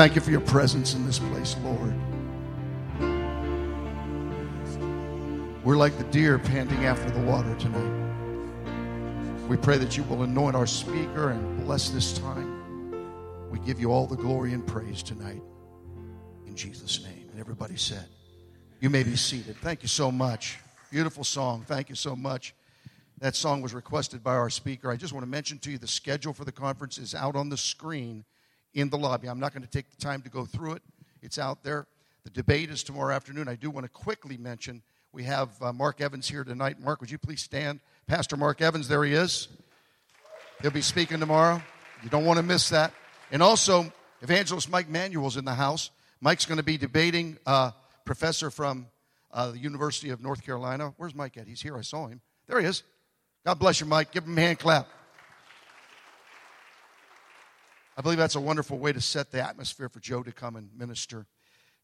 Thank you for your presence in this place, Lord. We're like the deer panting after the water tonight. We pray that you will anoint our speaker and bless this time. We give you all the glory and praise tonight. In Jesus' name. And everybody said, You may be seated. Thank you so much. Beautiful song. Thank you so much. That song was requested by our speaker. I just want to mention to you the schedule for the conference is out on the screen in the lobby. I'm not going to take the time to go through it, it's out there. The debate is tomorrow afternoon. I do want to quickly mention we have uh, Mark Evans here tonight. Mark, would you please stand? Pastor Mark Evans, there he is. He'll be speaking tomorrow. You don't want to miss that. And also, Evangelist Mike Manuel's in the house. Mike's going to be debating a professor from uh, the University of North Carolina. Where's Mike at? He's here. I saw him. There he is. God bless you, Mike. Give him a hand clap. I believe that's a wonderful way to set the atmosphere for Jo to come and minister.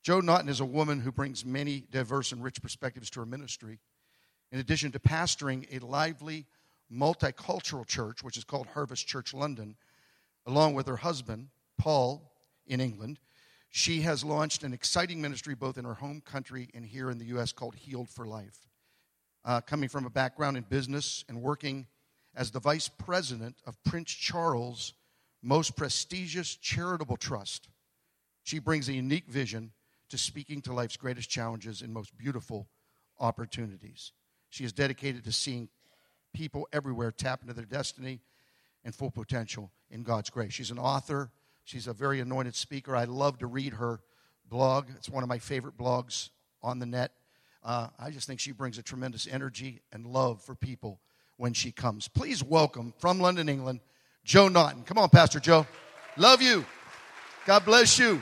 Jo Naughton is a woman who brings many diverse and rich perspectives to her ministry. In addition to pastoring a lively, multicultural church, which is called Harvest Church London, along with her husband, Paul, in England, she has launched an exciting ministry both in her home country and here in the U.S. called Healed for Life. Uh, coming from a background in business and working as the vice president of Prince Charles' most prestigious charitable trust, she brings a unique vision to speaking to life's greatest challenges and most beautiful opportunities. She is dedicated to seeing people everywhere tap into their destiny and full potential in God's grace. She's an author, she's a very anointed speaker. I love to read her blog, it's one of my favorite blogs on the net. Uh, I just think she brings a tremendous energy and love for people when she comes. Please welcome from London, England, Jo Naughton. Come on, Pastor Jo. Love you. God bless you.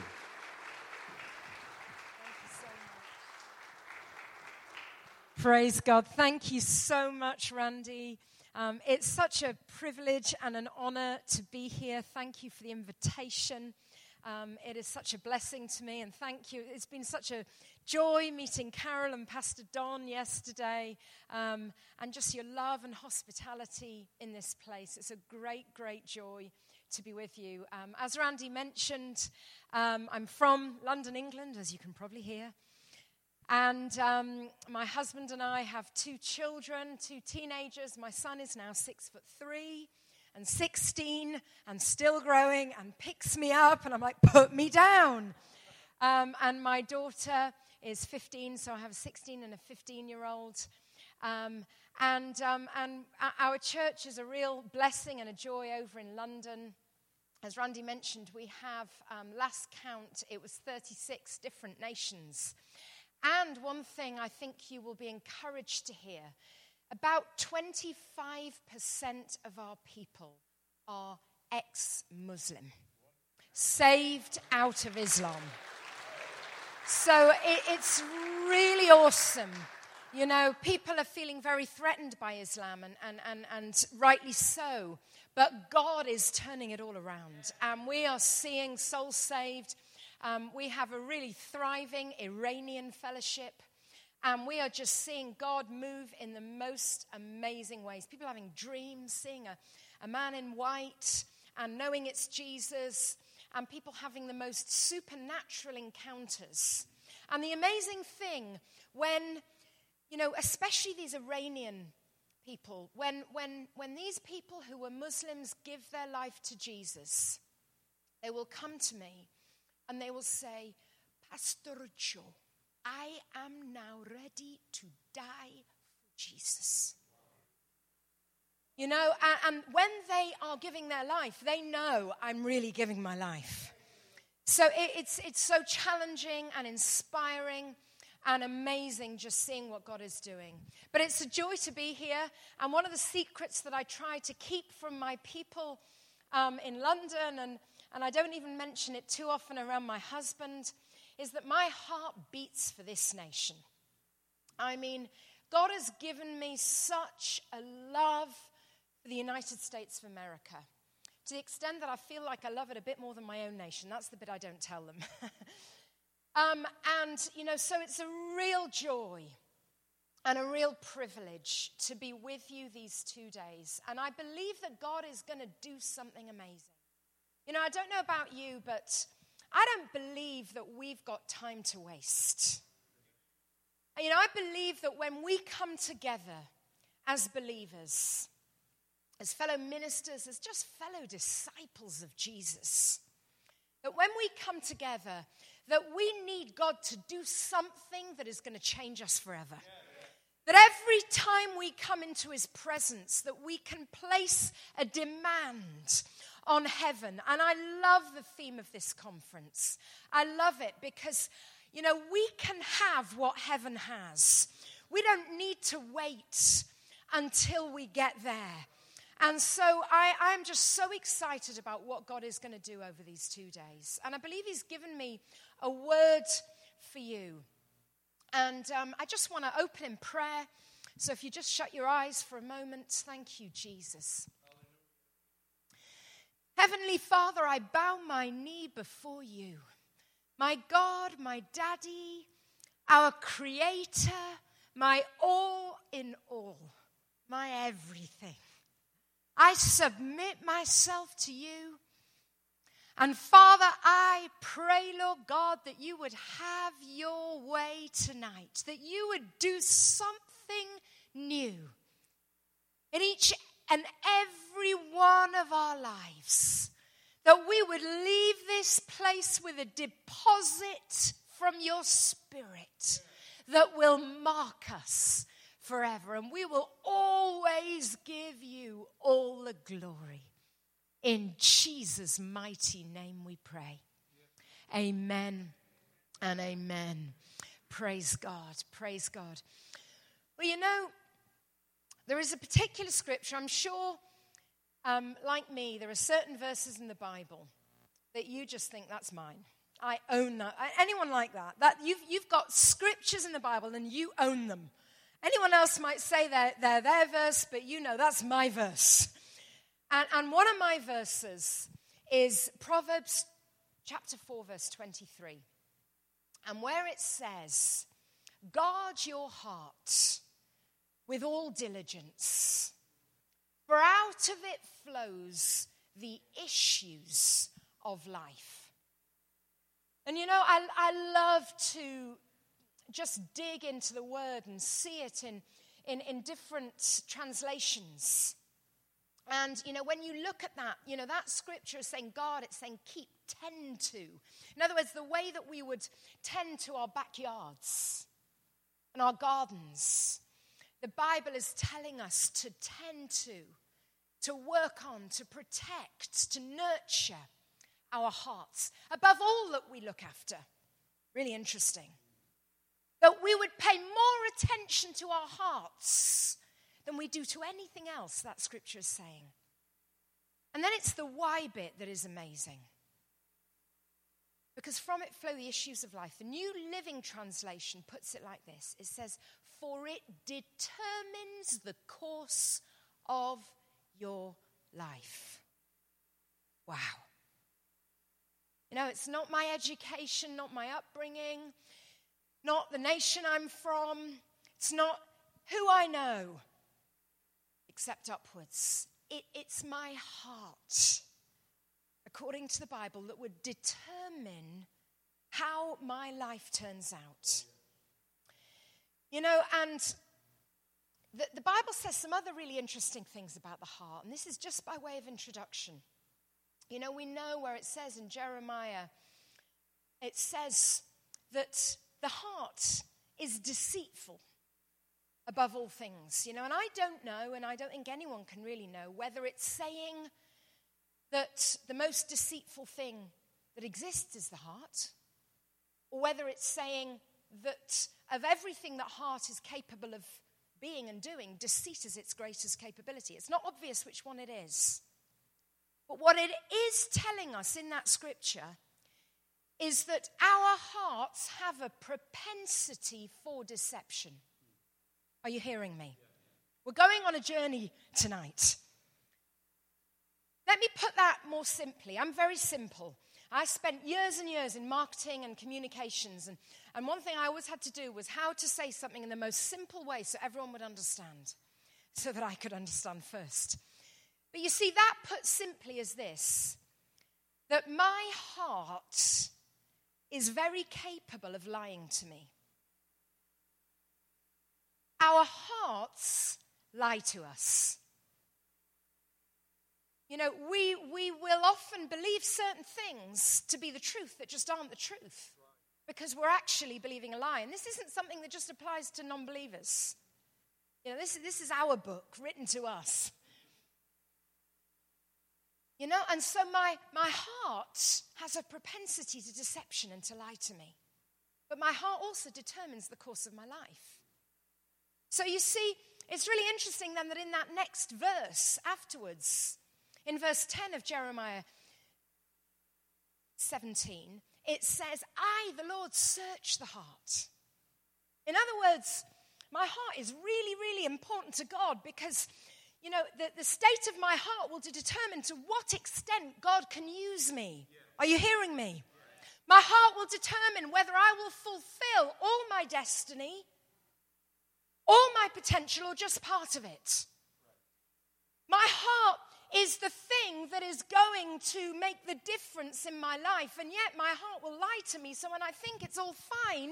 Praise God. Thank you so much, Randy. Um, it's such a privilege and an honor to be here. Thank you for the invitation. Um, it is such a blessing to me, and thank you. It's been such a joy meeting Carol and Pastor Don yesterday, um, and just your love and hospitality in this place. It's a great, great joy to be with you. Um, as Randy mentioned, um, I'm from London, England, as you can probably hear. And um, my husband and I have two children, two teenagers. My son is now six foot three and 16 and still growing and picks me up, and I'm like, put me down. Um, and my daughter is 15, so I have a 16 and a 15 year old. Um, and, um, and our church is a real blessing and a joy over in London. As Randy mentioned, we have, um, last count, it was 36 different nations. And one thing I think you will be encouraged to hear about 25% of our people are ex Muslim, saved out of Islam. So it, it's really awesome. You know, people are feeling very threatened by Islam, and, and, and, and rightly so. But God is turning it all around. And we are seeing souls saved. Um, we have a really thriving Iranian fellowship. And we are just seeing God move in the most amazing ways. People having dreams, seeing a, a man in white, and knowing it's Jesus, and people having the most supernatural encounters. And the amazing thing, when, you know, especially these Iranian people, when, when, when these people who were Muslims give their life to Jesus, they will come to me and they will say, Pastor Jo, I am now ready to die for Jesus. You know, and, and when they are giving their life, they know I'm really giving my life. So it's, it's so challenging and inspiring and amazing just seeing what God is doing. But it's a joy to be here. And one of the secrets that I try to keep from my people um, in London, and, and I don't even mention it too often around my husband, is that my heart beats for this nation. I mean, God has given me such a love for the United States of America to the extent that I feel like I love it a bit more than my own nation. That's the bit I don't tell them. um, and, you know, so it's a real joy and a real privilege to be with you these two days. And I believe that God is going to do something amazing. You know, I don't know about you, but I don't believe that we've got time to waste. You know, I believe that when we come together as believers, as fellow ministers, as just fellow disciples of Jesus. That when we come together, that we need God to do something that is going to change us forever. That every time we come into his presence, that we can place a demand on heaven. And I love the theme of this conference. I love it because, you know, we can have what heaven has. We don't need to wait until we get there. And so I, I'm just so excited about what God is going to do over these two days. And I believe He's given me a word for you. And um, I just want to open in prayer. So if you just shut your eyes for a moment, thank you, Jesus. Heavenly Father, I bow my knee before you. My God, my daddy, our creator, my all in all, my everything. I submit myself to you. And Father, I pray, Lord God, that you would have your way tonight, that you would do something new in each and every one of our lives, that we would leave this place with a deposit from your Spirit that will mark us forever. And we will always give you all the glory. In Jesus' mighty name we pray. Amen and amen. Praise God. Praise God. Well, you know, there is a particular scripture, I'm sure, um, like me, there are certain verses in the Bible that you just think that's mine. I own that. Anyone like that? That you've, you've got scriptures in the Bible and you own them. Anyone else might say they're, they're their verse, but you know that's my verse. And, and one of my verses is Proverbs chapter 4, verse 23. And where it says, Guard your heart with all diligence, for out of it flows the issues of life. And you know, I, I love to just dig into the word and see it in, in, in different translations. And, you know, when you look at that, you know, that scripture is saying God, it's saying keep, tend to. In other words, the way that we would tend to our backyards and our gardens, the Bible is telling us to tend to, to work on, to protect, to nurture our hearts above all that we look after. Really interesting that we would pay more attention to our hearts than we do to anything else, that scripture is saying. And then it's the why bit that is amazing. Because from it flow the issues of life. The New Living Translation puts it like this it says, for it determines the course of your life. Wow. You know, it's not my education, not my upbringing, not the nation I'm from, it's not who I know, except upwards. It, it's my heart, according to the Bible, that would determine how my life turns out. You know, and the, the Bible says some other really interesting things about the heart, and this is just by way of introduction. You know, we know where it says in Jeremiah, it says that the heart is deceitful above all things. You know, and I don't know, and I don't think anyone can really know, whether it's saying that the most deceitful thing that exists is the heart, or whether it's saying that of everything that heart is capable of being and doing, deceit is its greatest capability. It's not obvious which one it is. But what it is telling us in that scripture is that our hearts have a propensity for deception. Are you hearing me? We're going on a journey tonight. Let me put that more simply. I'm very simple. I spent years and years in marketing and communications, and, and one thing I always had to do was how to say something in the most simple way so everyone would understand, so that I could understand first. But you see, that put simply is this that my heart is very capable of lying to me. Our hearts lie to us. You know, we, we will often believe certain things to be the truth that just aren't the truth because we're actually believing a lie. And this isn't something that just applies to non believers. You know, this, this is our book written to us. You know, and so my, my heart has a propensity to deception and to lie to me. But my heart also determines the course of my life. So you see, it's really interesting then that in that next verse afterwards, in verse 10 of Jeremiah 17, it says, I, the Lord, search the heart. In other words, my heart is really, really important to God because, you know, the, the state of my heart will determine to what extent God can use me. Are you hearing me? My heart will determine whether I will fulfill all my destiny, all my potential, or just part of it. My heart is the thing that is going to make the difference in my life. And yet my heart will lie to me. So when I think it's all fine,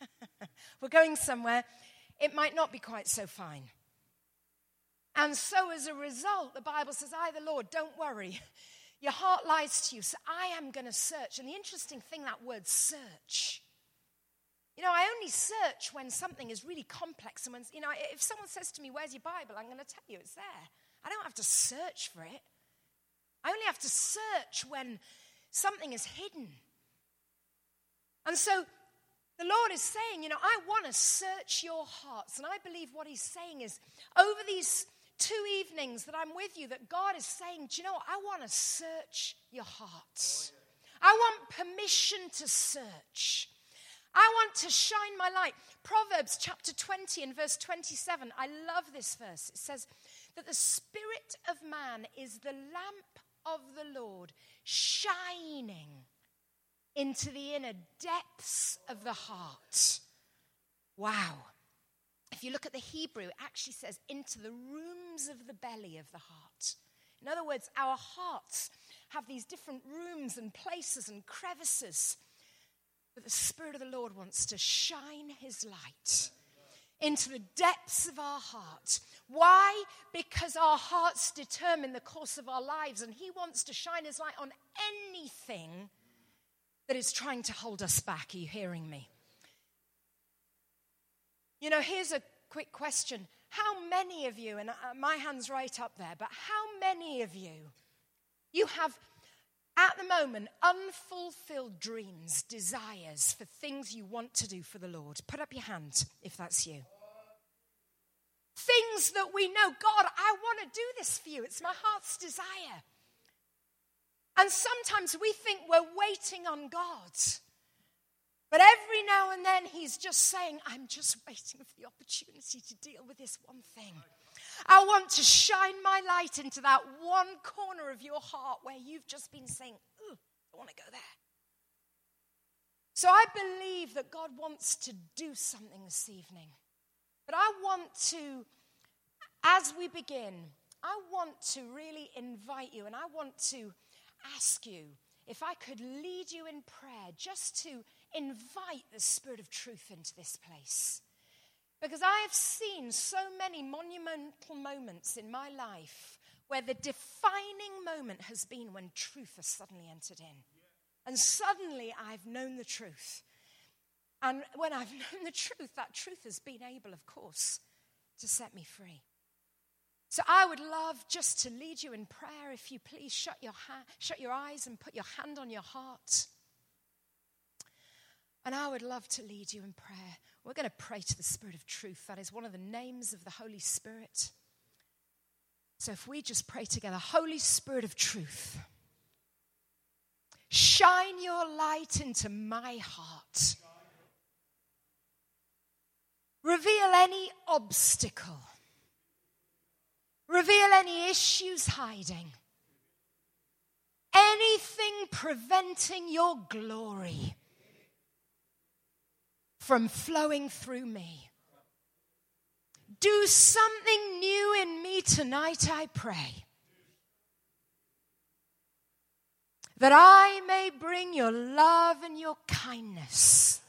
we're going somewhere, it might not be quite so fine. And so as a result, the Bible says, I, the Lord, don't worry. Your heart lies to you. So I am going to search. And the interesting thing, that word search. You know, I only search when something is really complex. And when, you know, if someone says to me, Where's your Bible? I'm going to tell you it's there. I don't have to search for it. I only have to search when something is hidden. And so the Lord is saying, you know, I want to search your hearts. And I believe what He's saying is over these two evenings that I'm with you, that God is saying, do you know what? I want to search your hearts. I want permission to search. I want to shine my light. Proverbs chapter 20 and verse 27. I love this verse. It says, that the spirit of man is the lamp of the Lord shining into the inner depths of the heart. Wow. If you look at the Hebrew, it actually says into the rooms of the belly of the heart. In other words, our hearts have these different rooms and places and crevices. But the Spirit of the Lord wants to shine His light into the depths of our heart. Why? Because our hearts determine the course of our lives, and He wants to shine His light on anything that is trying to hold us back. Are you hearing me? You know, here's a quick question. How many of you, and uh, my hand's right up there, but how many of you, you have at the moment unfulfilled dreams, desires for things you want to do for the Lord? Put up your hand if that's you. Things that we know, God, I want to do this for you. It's my heart's desire. And sometimes we think we're waiting on God. But every now and then he's just saying, I'm just waiting for the opportunity to deal with this one thing. I want to shine my light into that one corner of your heart where you've just been saying, Ooh, I want to go there. So I believe that God wants to do something this evening. But I want to, as we begin, I want to really invite you and I want to ask you if I could lead you in prayer just to invite the Spirit of truth into this place. Because I have seen so many monumental moments in my life where the defining moment has been when truth has suddenly entered in. And suddenly I've known the truth. And when I've known the truth, that truth has been able, of course, to set me free. So I would love just to lead you in prayer. If you please shut your, ha- shut your eyes and put your hand on your heart. And I would love to lead you in prayer. We're going to pray to the Spirit of truth. That is one of the names of the Holy Spirit. So if we just pray together, Holy Spirit of truth, shine your light into my heart. Reveal any obstacle. Reveal any issues hiding. Anything preventing your glory from flowing through me. Do something new in me tonight, I pray. That I may bring your love and your kindness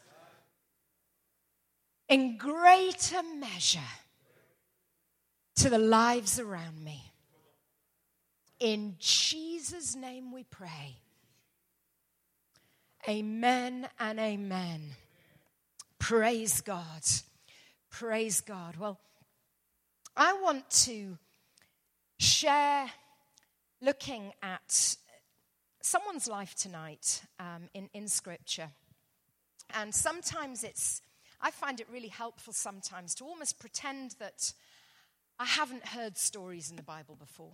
in greater measure to the lives around me. In Jesus' name we pray. Amen and amen. Praise God. Praise God. Well, I want to share looking at someone's life tonight um, in, in Scripture. And sometimes it's, I find it really helpful sometimes to almost pretend that I haven't heard stories in the Bible before.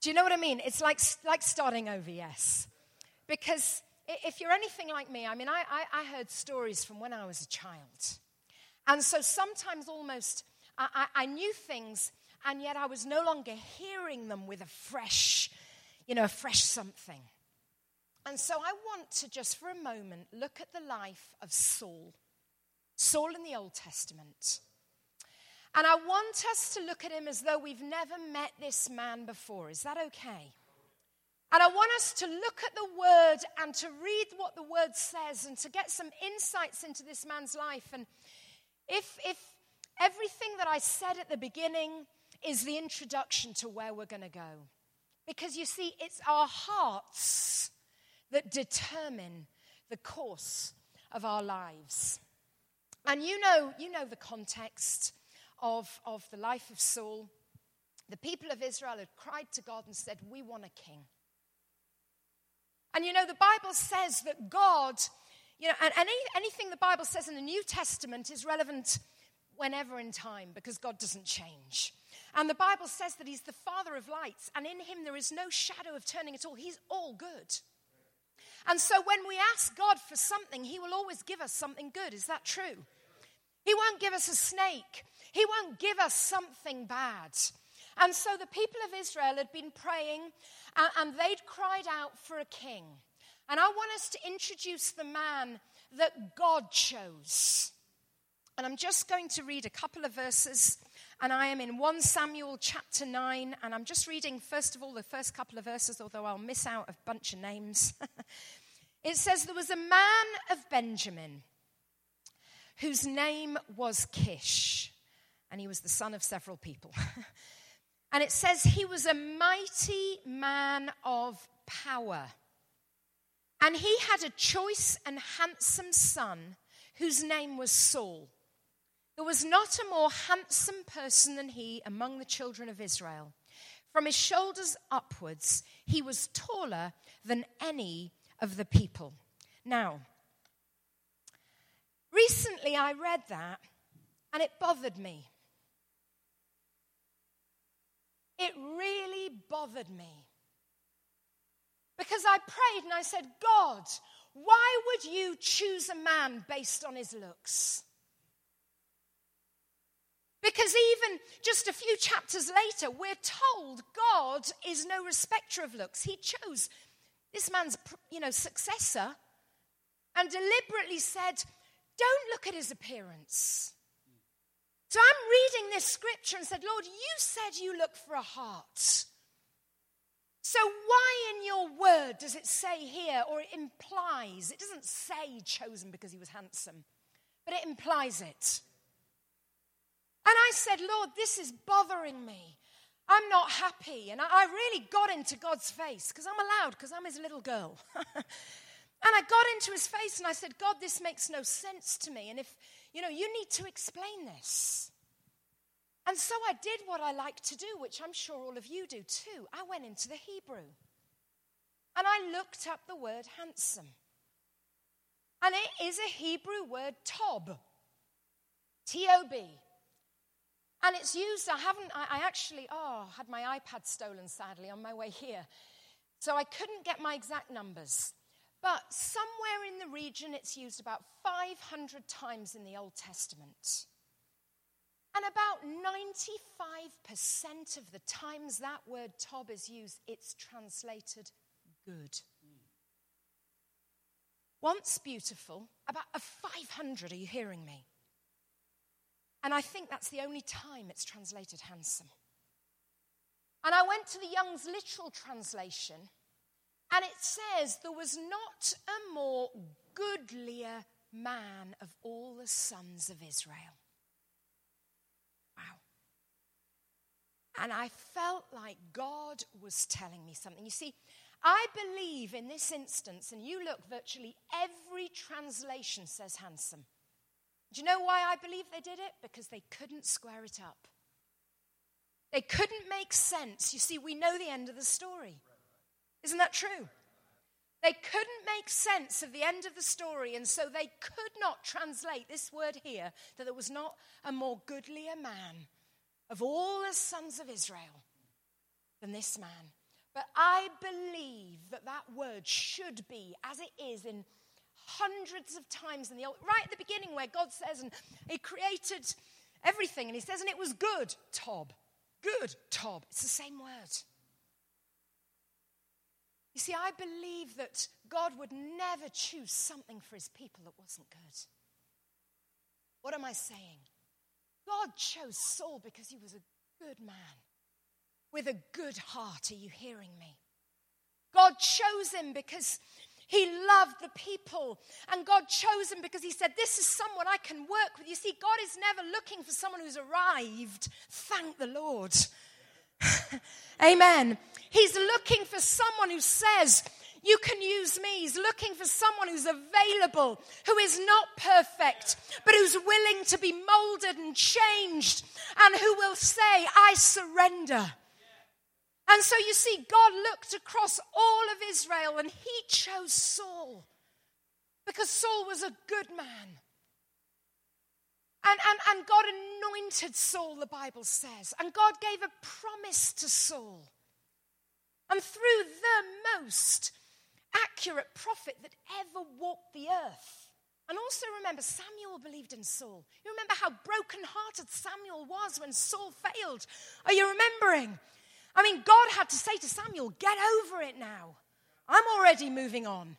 Do you know what I mean? It's like, like starting over, yes. Because if you're anything like me, I mean, I, I, I heard stories from when I was a child. And so sometimes almost I, I, I knew things, and yet I was no longer hearing them with a fresh, you know, a fresh something. And so I want to just for a moment look at the life of Saul. Saul in the Old Testament. And I want us to look at him as though we've never met this man before. Is that okay? And I want us to look at the word and to read what the word says and to get some insights into this man's life. And if, if everything that I said at the beginning is the introduction to where we're going to go, because you see, it's our hearts that determine the course of our lives. And you know, you know the context of, of the life of Saul, the people of Israel had cried to God and said, We want a king. And you know, the Bible says that God, you know, and any, anything the Bible says in the New Testament is relevant whenever in time because God doesn't change. And the Bible says that He's the Father of lights, and in Him there is no shadow of turning at all. He's all good. And so when we ask God for something, He will always give us something good. Is that true? He won't give us a snake. He won't give us something bad. And so the people of Israel had been praying and, and they'd cried out for a king. And I want us to introduce the man that God chose. And I'm just going to read a couple of verses. And I am in 1 Samuel chapter 9. And I'm just reading, first of all, the first couple of verses, although I'll miss out a bunch of names. it says, There was a man of Benjamin whose name was Kish and he was the son of several people. and it says he was a mighty man of power. And he had a choice and handsome son whose name was Saul. There was not a more handsome person than he among the children of Israel. From his shoulders upwards, he was taller than any of the people. Now, recently I read that and it bothered me. It really bothered me. Because I prayed and I said, God, why would you choose a man based on his looks? Because even just a few chapters later, we're told God is no respecter of looks. He chose this man's, you know, successor and deliberately said, don't look at his appearance. So I'm reading this scripture and said, Lord, you said you look for a heart. So why in your word does it say here, or it implies, it doesn't say chosen because he was handsome, but it implies it. And I said, Lord, this is bothering me. I'm not happy. And I, really got into God's face because I'm allowed, because I'm his little girl. and I got into his face and I said, God, this makes no sense to me. And if, you know, you need to explain this. And so I did what I like to do, which I'm sure all of you do too. I went into the Hebrew and I looked up the word handsome. And it is a Hebrew word, tob. T O B. And it's used, I haven't, I, I actually, oh, had my iPad stolen sadly on my way here. So I couldn't get my exact numbers. But somewhere in the region, it's used about 500 times in the Old Testament. And about 95% of the times that word tob is used, it's translated good. Once beautiful, about a 500, are you hearing me? And I think that's the only time it's translated handsome. And I went to the Young's literal translation, and it says, There was not a more goodlier man of all the sons of Israel. Wow. And I felt like God was telling me something. You see, I believe in this instance, and you look, virtually every translation says handsome. Do you know why I believe they did it? Because they couldn't square it up. They couldn't make sense. You see, we know the end of the story. Isn't that true? They couldn't make sense of the end of the story, and so they could not translate this word here that there was not a more goodlier man of all the sons of Israel than this man. But I believe that that word should be, as it is in hundreds of times in the old, right at the beginning where God says, and He created everything, and He says, and it was good, Tob. Good, Tob. It's the same word. You see, I believe that God would never choose something for His people that wasn't good. What am I saying? God chose Saul because he was a good man with a good heart. Are you hearing me? God chose him because he loved the people. And God chose him because he said, This is someone I can work with. You see, God is never looking for someone who's arrived. Thank the Lord. Amen. He's looking for someone who says, you can use me. He's looking for someone who's available, who is not perfect, but who's willing to be molded and changed, and who will say, I surrender. And so you see, God looked across all of Israel and he chose Saul because Saul was a good man. And, and, and God anointed Saul, the Bible says. And God gave a promise to Saul. And through the most accurate prophet that ever walked the earth. And also remember, Samuel believed in Saul. You remember how broken-hearted Samuel was when Saul failed. Are you remembering? I mean, God had to say to Samuel, Get over it now. I'm already moving on.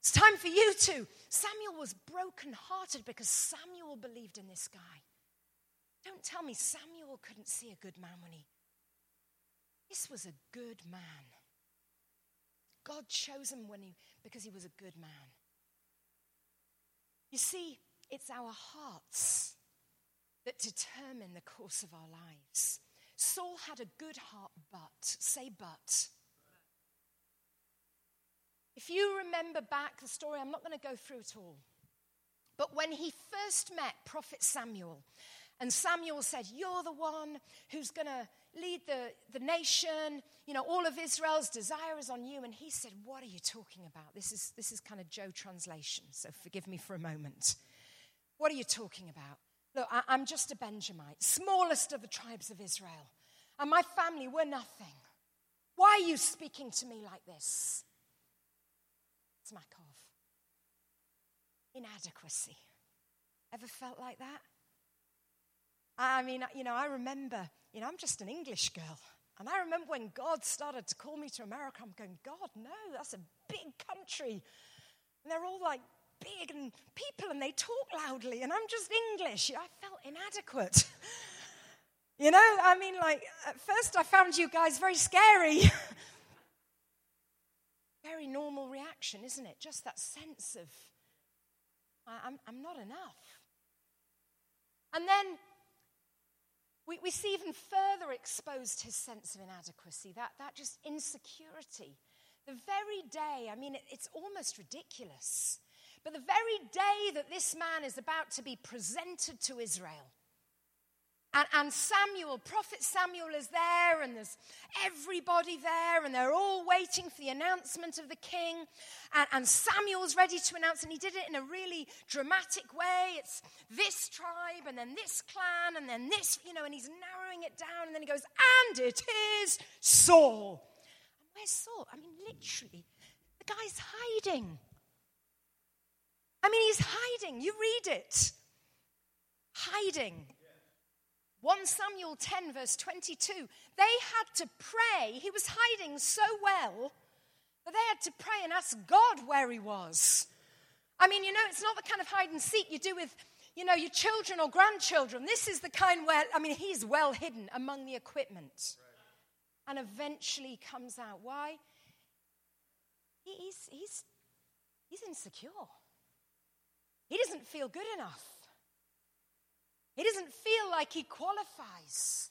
It's time for you to. Samuel was broken-hearted because Samuel believed in this guy. Don't tell me Samuel couldn't see a good man when he. This was a good man. God chose him when he, because he was a good man. You see, it's our hearts that determine the course of our lives. Saul had a good heart, but, say, but. If you remember back the story, I'm not going to go through it all. But when he first met Prophet Samuel, and Samuel said, You're the one who's going to lead the, the nation. You know, all of Israel's desire is on you. And he said, What are you talking about? This is, this is kind of Jo translation, so forgive me for a moment. What are you talking about? Look, I, I'm just a Benjamite, smallest of the tribes of Israel. And my family, we're nothing. Why are you speaking to me like this? Smack off. inadequacy. Ever felt like that? I mean, you know, I remember, you know, I'm just an English girl. And I remember when God started to call me to America, I'm going, God, no, that's a big country. And they're all like big and people and they talk loudly, and I'm just English. I felt inadequate. you know, I mean, like, at first I found you guys very scary. very normal reaction, isn't it? Just that sense of, I'm, I'm not enough. And then we, we see even further exposed his sense of inadequacy, that, that just insecurity. The very day, I mean, it, it's almost ridiculous, but the very day that this man is about to be presented to Israel, and, and, Samuel, Prophet Samuel is there, and there's everybody there, and they're all waiting for the announcement of the king. And, and, Samuel's ready to announce, and he did it in a really dramatic way. It's this tribe, and then this clan, and then this, you know, and he's narrowing it down, and then he goes, and it is Saul. And where's Saul? I mean, literally, the guy's hiding. I mean, he's hiding. You read it. Hiding. 1 Samuel 10, verse 22. They had to pray. He was hiding so well that they had to pray and ask God where he was. I mean, you know, it's not the kind of hide and seek you do with, you know, your children or grandchildren. This is the kind where, I mean, he's well hidden among the equipment. And eventually comes out. Why? He's, he's, he's insecure. He doesn't feel good enough. He doesn't feel like he qualifies.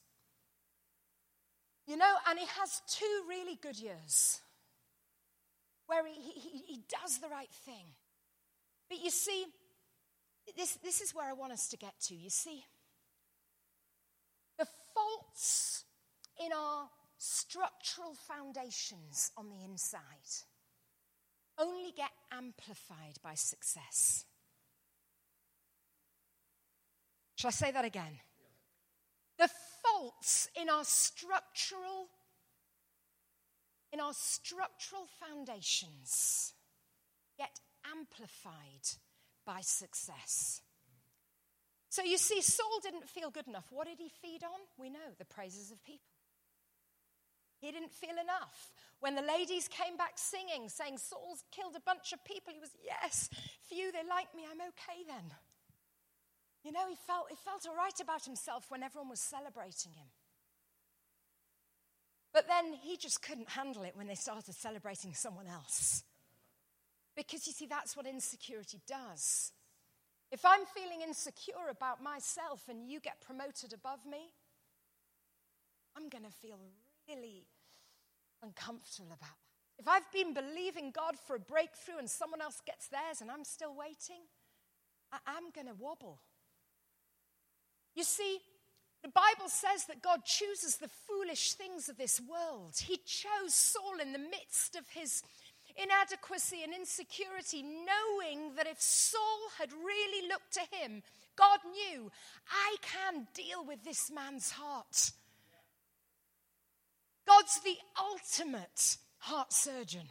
You know, and he has two really good years where he, he, he does the right thing. But you see, this, this is where I want us to get to. You see, the faults in our structural foundations on the inside only get amplified by success. Shall I say that again? The faults in our structural in our structural foundations get amplified by success. So you see, Saul didn't feel good enough. What did he feed on? We know the praises of people. He didn't feel enough. When the ladies came back singing, saying, Saul's killed a bunch of people, he was, Yes, few, they like me, I'm okay then. You know, he felt, he felt all right about himself when everyone was celebrating him. But then he just couldn't handle it when they started celebrating someone else. Because you see, that's what insecurity does. If I'm feeling insecure about myself and you get promoted above me, I'm going to feel really uncomfortable about that. If I've been believing God for a breakthrough and someone else gets theirs and I'm still waiting, I- am going to wobble. You see, the Bible says that God chooses the foolish things of this world. He chose Saul in the midst of his inadequacy and insecurity, knowing that if Saul had really looked to him, God knew, I can deal with this man's heart. God's the ultimate heart surgeon.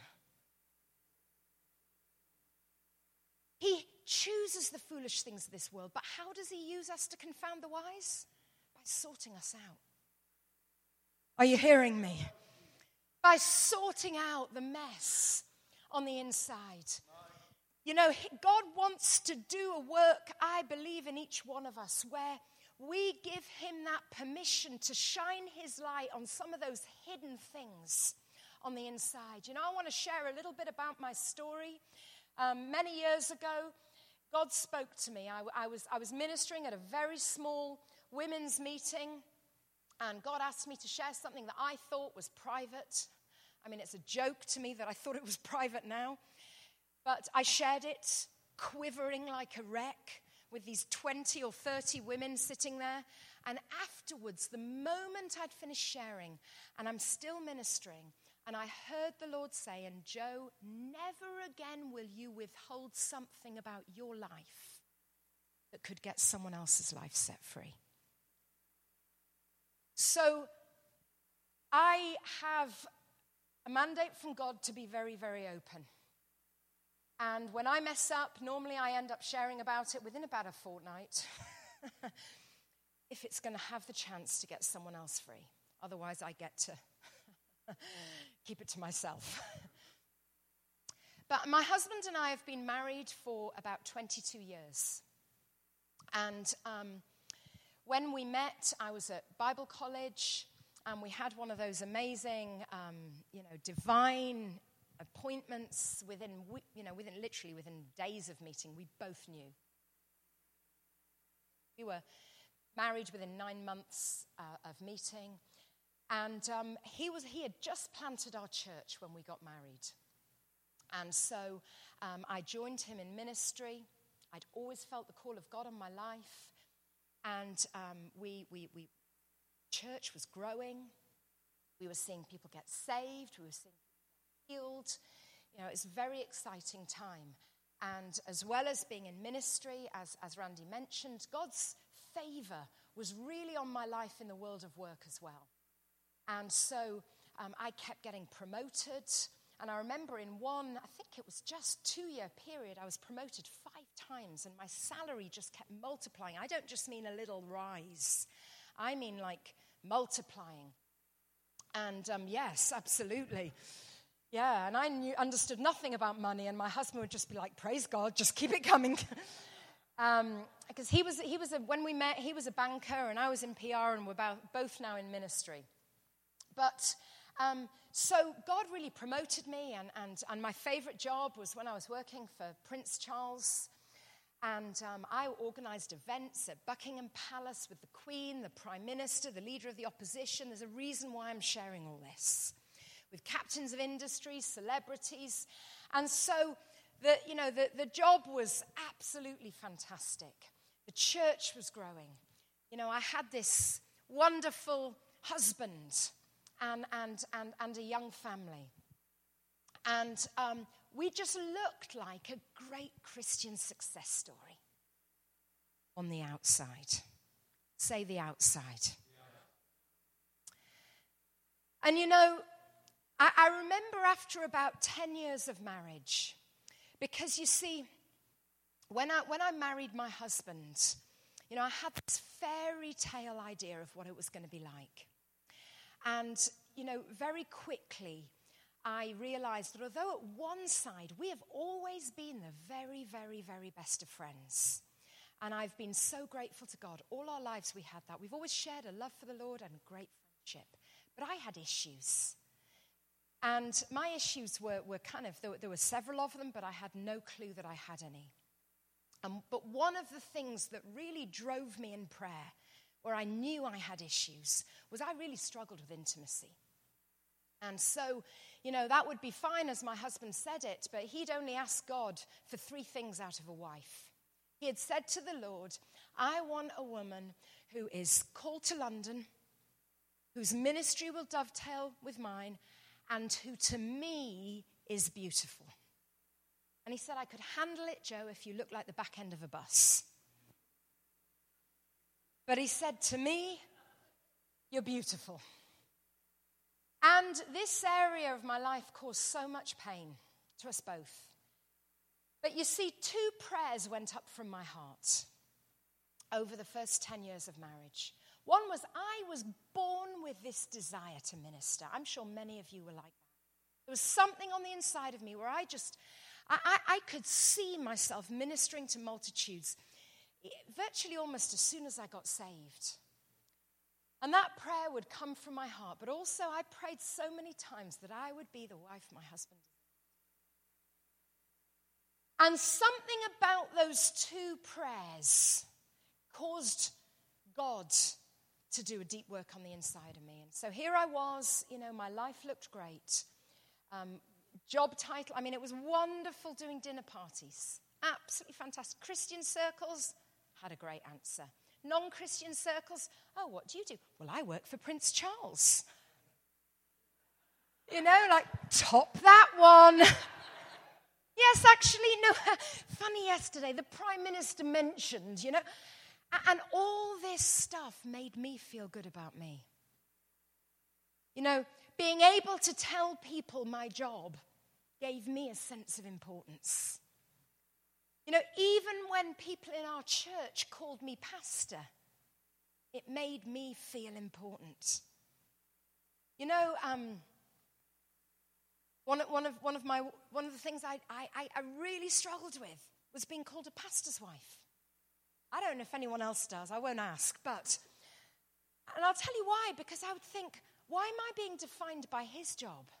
He chooses the foolish things of this world, but how does he use us to confound the wise? By sorting us out. Are you hearing me? By sorting out the mess on the inside. You know, God wants to do a work, I believe, in each one of us where we give Him that permission to shine His light on some of those hidden things on the inside. You know, I want to share a little bit about my story. Um, many years ago, God spoke to me. I, I, was, I was ministering at a very small women's meeting, and God asked me to share something that I thought was private. I mean, it's a joke to me that I thought it was private now. But I shared it, quivering like a wreck, with these 20 or 30 women sitting there. And afterwards, the moment I'd finished sharing, and I'm still ministering, and I heard the Lord say, And Jo, never again will you withhold something about your life that could get someone else's life set free. So I have a mandate from God to be very, very open. And when I mess up, normally I end up sharing about it within about a fortnight. if it's going to have the chance to get someone else free. Otherwise, I get to keep it to myself. but my husband and I have been married for about 22 years. And um, when we met, I was at Bible college, and we had one of those amazing, um, you know, divine appointments within, you know, within literally within days of meeting. We both knew. We were married within nine months uh, of meeting. And um, he, was, he had just planted our church when we got married. And so um, I joined him in ministry. I'd always felt the call of God on my life. And um, we, we, we, church was growing. We were seeing people get saved. We were seeing healed. You know, it's a very exciting time. And as well as being in ministry, as, as Randy mentioned, God's favor was really on my life in the world of work as well. And so um, I kept getting promoted. And I remember in one, I think it was just two year period, I was promoted five times and my salary just kept multiplying. I don't just mean a little rise, I mean like multiplying. And um, yes, absolutely. Yeah, and I knew, understood nothing about money, and my husband would just be like, Praise God, just keep it coming. because um, he was, he was a, when we met, he was a banker, and I was in PR, and we're both now in ministry. But um, so God really promoted me, and, and, and my favorite job was when I was working for Prince Charles. And um, I organized events at Buckingham Palace with the Queen, the Prime Minister, the leader of the opposition. There's a reason why I'm sharing all this with captains of industry, celebrities. And so the, you know, the, the job was absolutely fantastic. The church was growing. You know, I had this wonderful husband and, and, and, and a young family. And um, we just looked like a great Christian success story on the outside. Say the outside. And you know, I, I, remember after about 10 years of marriage, because you see, when I, when I married my husband, you know, I had this fairy tale idea of what it was going to be like. And, you know, very quickly, I realized that although at one side we have always been the very, very, very best of friends, and I've been so grateful to God. All our lives we had that. We've always shared a love for the Lord and great friendship. But I had issues. And my issues were, were kind of, there, there were several of them, but I had no clue that I had any. Um, but one of the things that really drove me in prayer, where I knew I had issues, was I really struggled with intimacy. And so, you know, that would be fine as my husband said it, but he'd only asked God for three things out of a wife. He had said to the Lord, I want a woman who is called to London, whose ministry will dovetail with mine, and who to me is beautiful. And he said, I could handle it, Jo, if you look like the back end of a bus. But he said to me, You're beautiful. And this area of my life caused so much pain to us both. But you see, two prayers went up from my heart over the first 10 years of marriage. One was I was born with this desire to minister. I'm sure many of you were like that. There was something on the inside of me where I just, I, I, I could see myself ministering to multitudes virtually almost as soon as I got saved. And that prayer would come from my heart, but also I prayed so many times that I would be the wife my husband and something about those two prayers caused God to do a deep work on the inside of me. And so here I was, you know, my life looked great. Um, job title, I mean, it was wonderful doing dinner parties. Absolutely fantastic. Christian circles had a great answer. Non Christian circles, oh, what do you do? Well, I work for Prince Charles. You know, like, top that one. yes, actually, no. Funny yesterday, the Prime Minister mentioned, you know, and all this stuff made me feel good about me. You know, being able to tell people my job gave me a sense of importance. You know, even when people in our church called me pastor, it made me feel important. You know, um, one, of, one, of, one, of my, one of the things I, I, I really struggled with was being called a pastor's wife. I don't know if anyone else does, I won't ask, but, and I'll tell you why, because I would think, why am I being defined by his job?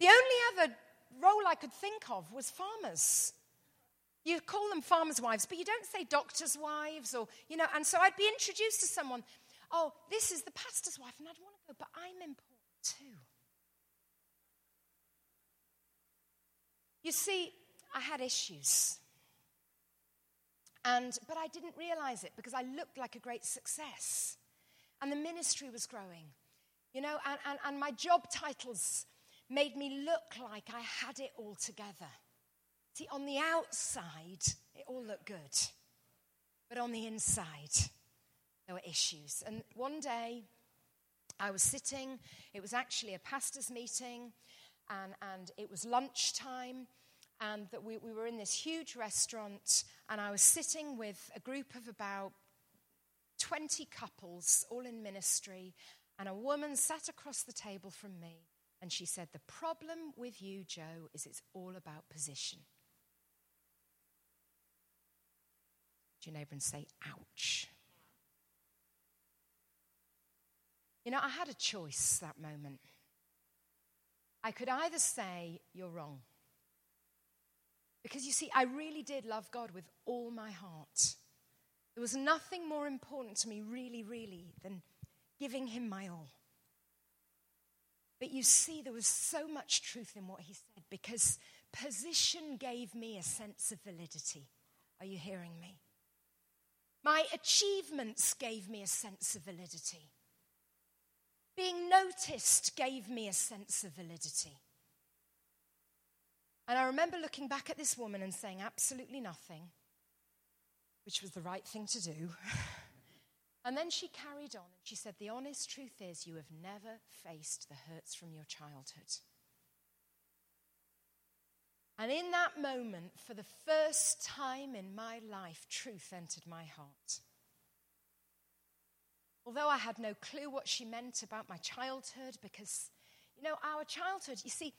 The only other role I could think of was farmers. You call them farmers' wives, but you don't say doctors' wives or, you know, and so I'd be introduced to someone, oh, this is the pastor's wife, and I'd want to go, but I'm important too. You see, I had issues. And, but I didn't realize it because I looked like a great success. And the ministry was growing. You know, and, and, and my job titles made me look like I had it all together. See, on the outside, it all looked good. But on the inside, there were issues. And one day, I was sitting, it was actually a pastor's meeting, and, and it was lunchtime, and that we, we were in this huge restaurant, and I was sitting with a group of about 20 couples, all in ministry, and a woman sat across the table from me, and she said, The problem with you, Jo, is it's all about position. to your neighbor and say, ouch. You know, I had a choice that moment. I could either say, You're wrong. Because you see, I really did love God with all my heart. There was nothing more important to me, really, really, than giving Him my all. But you see, there was so much truth in what He said because position gave me a sense of validity. Are you hearing me? My achievements gave me a sense of validity. Being noticed gave me a sense of validity. And I remember looking back at this woman and saying absolutely nothing, which was the right thing to do. and then she carried on and she said, The honest truth is, you have never faced the hurts from your childhood. And in that moment, for the first time in my life, truth entered my heart. Although I had no clue what she meant about my childhood, because, you know, our childhood, you see,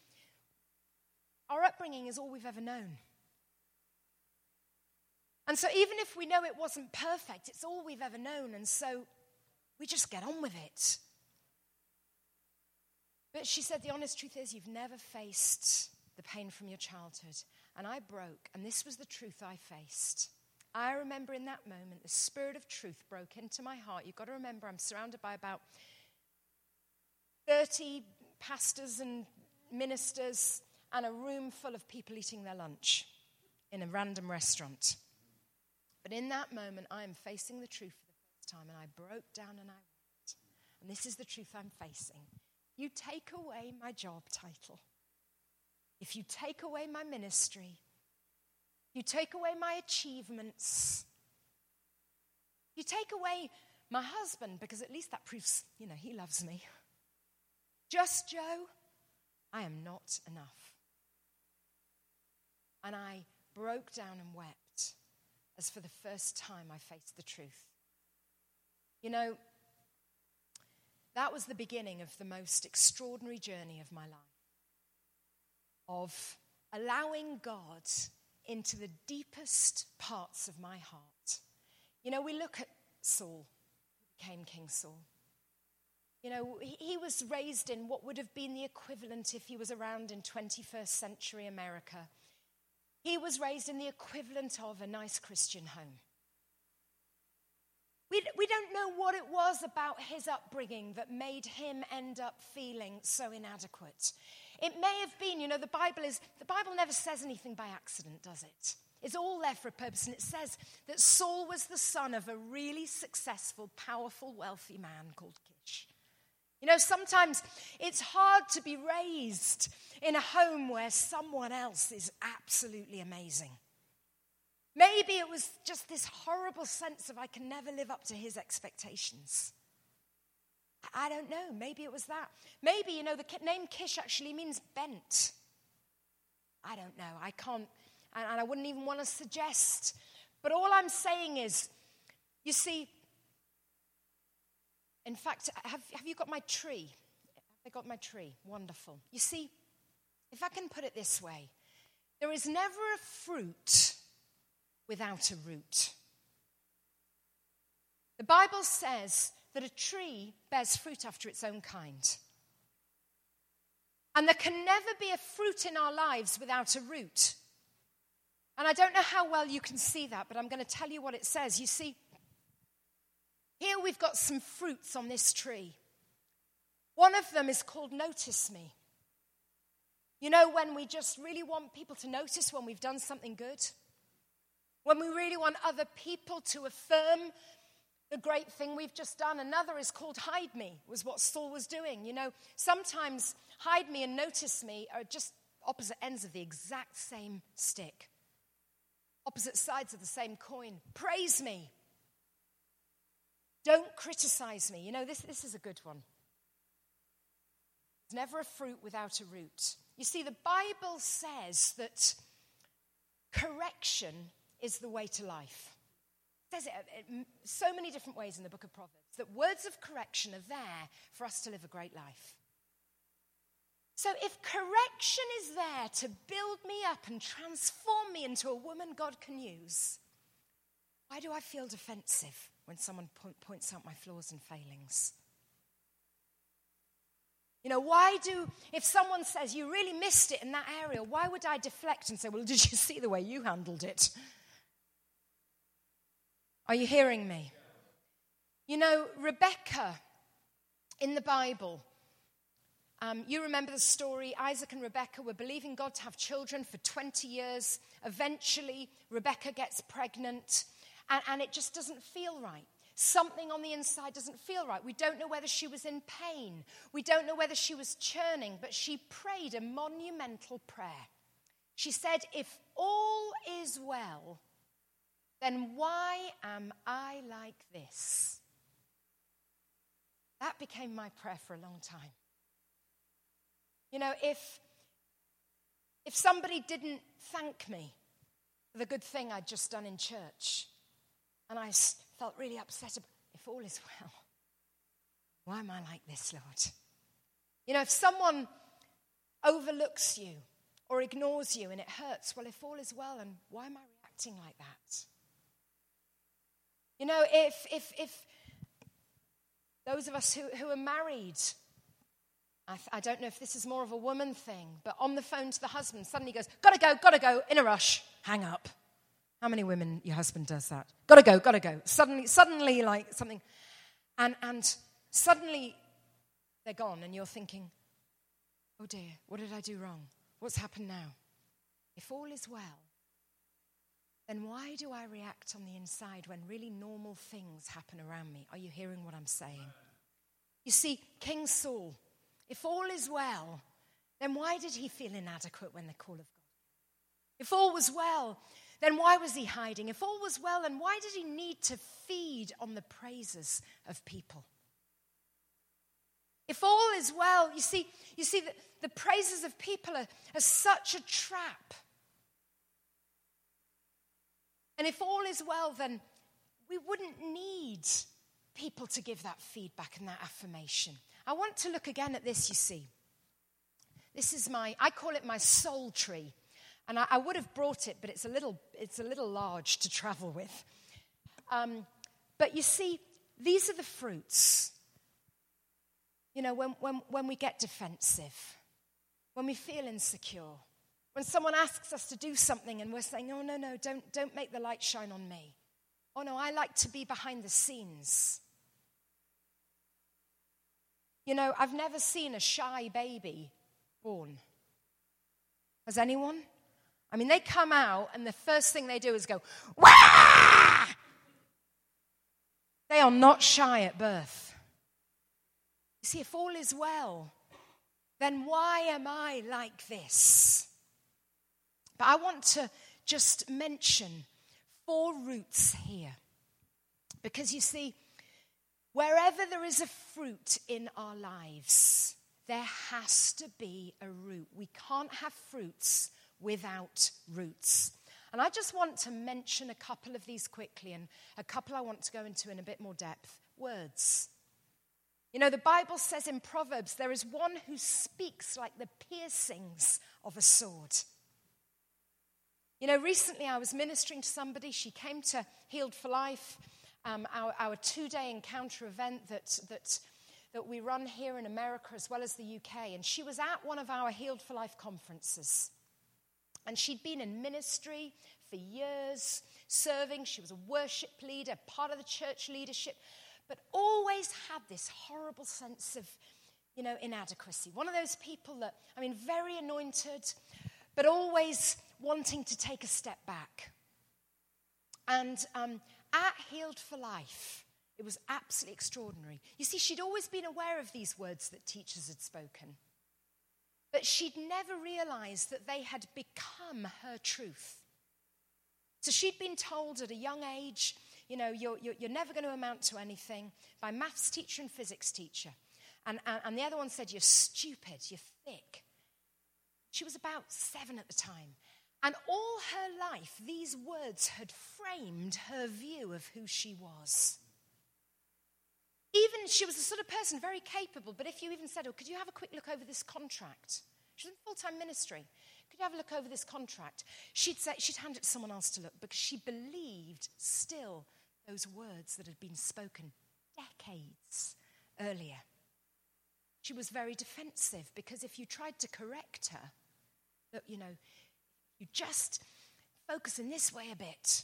our upbringing is all we've ever known. And so, even if we know it wasn't perfect, it's all we've ever known. And so, we just get on with it. But she said, the honest truth is, you've never faced the pain from your childhood. And I broke, and this was the truth I faced. I remember in that moment, the spirit of truth broke into my heart. You've got to remember, I'm surrounded by about 30 pastors and ministers and a room full of people eating their lunch in a random restaurant. But in that moment, I am facing the truth for the first time, and I broke down and I wept. And this is the truth I'm facing. You take away my job title if you take away my ministry, you take away my achievements, you take away my husband, because at least that proves, you know, he loves me. Just Jo, I am not enough. And I broke down and wept as for the first time I faced the truth. You know, that was the beginning of the most extraordinary journey of my life of allowing God into the deepest parts of my heart. You know, we look at Saul, who became King Saul. You know, he was raised in what would have been the equivalent if he was around in 21st century America. He was raised in the equivalent of a nice Christian home. We, we don't know what it was about his upbringing that made him end up feeling so inadequate. It may have been, you know, the Bible is, the Bible never says anything by accident, does it? It's all there for a purpose. And it says that Saul was the son of a really successful, powerful, wealthy man called Kish. You know, sometimes it's hard to be raised in a home where someone else is absolutely amazing. Maybe it was just this horrible sense of I can never live up to his expectations. I don't know. Maybe it was that. Maybe, you know, the name Kish actually means bent. I don't know. I can't, and, I wouldn't even want to suggest. But all I'm saying is, you see, in fact, have, have you got my tree? Have they got my tree? Wonderful. You see, if I can put it this way, there is never a fruit without a root. The Bible says that a tree bears fruit after its own kind. And there can never be a fruit in our lives without a root. And I don't know how well you can see that, but I'm going to tell you what it says. You see, here we've got some fruits on this tree. One of them is called Notice Me. You know, when we just really want people to notice when we've done something good, when we really want other people to affirm the great thing we've just done. Another is called Hide Me, was what Saul was doing. You know, sometimes hide me and notice me are just opposite ends of the exact same stick, opposite sides of the same coin. Praise me. Don't criticize me. You know, this, this is a good one. There's never a fruit without a root. You see, the Bible says that correction is the way to life says it in so many different ways in the book of Proverbs that words of correction are there for us to live a great life. So, if correction is there to build me up and transform me into a woman God can use, why do I feel defensive when someone point, points out my flaws and failings? You know, why do, if someone says you really missed it in that area, why would I deflect and say, well, did you see the way you handled it? Are you hearing me? You know, Rebecca in the Bible, um, you remember the story. Isaac and Rebecca were believing God to have children for 20 years. Eventually, Rebecca gets pregnant, and, and it just doesn't feel right. Something on the inside doesn't feel right. We don't know whether she was in pain. We don't know whether she was churning, but she prayed a monumental prayer. She said, If all is well, then why am I like this? That became my prayer for a long time. You know, if, if somebody didn't thank me for the good thing I'd just done in church, and I felt really upset if all is well, why am I like this, Lord? You know, if someone overlooks you or ignores you and it hurts, well, if all is well, and why am I reacting like that? You know, if, if, if those of us who, who are married, I, I don't know if this is more of a woman thing, but on the phone to the husband, suddenly goes, Gotta go, gotta go, in a rush, hang up. How many women your husband does that? Gotta go, gotta go. Suddenly, suddenly, like something. And, and suddenly they're gone, and you're thinking, Oh dear, what did I do wrong? What's happened now? If all is well, then why do I react on the inside when really normal things happen around me? Are you hearing what I'm saying? You see, King Saul, if all is well, then why did he feel inadequate when the call of God? If all was well, then why was he hiding? If all was well, then why did he need to feed on the praises of people? If all is well, you see, you see that the praises of people are, are such a trap and if all is well, then we wouldn't need people to give that feedback and that affirmation. I want to look again at this, you see. This is my, I call it my soul tree. And I, I would have brought it, but it's a little, it's a little large to travel with. Um, but you see, these are the fruits. You know, when, when, when we get defensive, when we feel insecure, when someone asks us to do something and we're saying, oh, no, no, don't, don't make the light shine on me. Oh, no, I like to be behind the scenes. You know, I've never seen a shy baby born. Has anyone? I mean, they come out and the first thing they do is go, Wah! They are not shy at birth. You see, if all is well, then why am I like this? But I want to just mention four roots here. Because you see, wherever there is a fruit in our lives, there has to be a root. We can't have fruits without roots. And I just want to mention a couple of these quickly and a couple I want to go into in a bit more depth. Words. You know, the Bible says in Proverbs, there is one who speaks like the piercings of a sword. You know, recently I was ministering to somebody. She came to Healed for Life, um, our, our two day encounter event that, that, that we run here in America as well as the UK. And she was at one of our Healed for Life conferences. And she'd been in ministry for years, serving. She was a worship leader, part of the church leadership, but always had this horrible sense of, you know, inadequacy. One of those people that, I mean, very anointed, but always wanting to take a step back. And um, at Healed for Life, it was absolutely extraordinary. You see, she'd always been aware of these words that teachers had spoken, but she'd never realized that they had become her truth. So she'd been told at a young age, you know, you're, you're, you're never going to amount to anything by maths teacher and physics teacher. And, and, and the other one said, you're stupid, you're thick. She was about seven at the time. And all her life, these words had framed her view of who she was. Even she was the sort of person very capable, but if you even said, Oh, could you have a quick look over this contract? She was in full time ministry. Could you have a look over this contract? She'd, say, she'd hand it to someone else to look because she believed still those words that had been spoken decades earlier. She was very defensive because if you tried to correct her, that, you know, you just focus in this way a bit.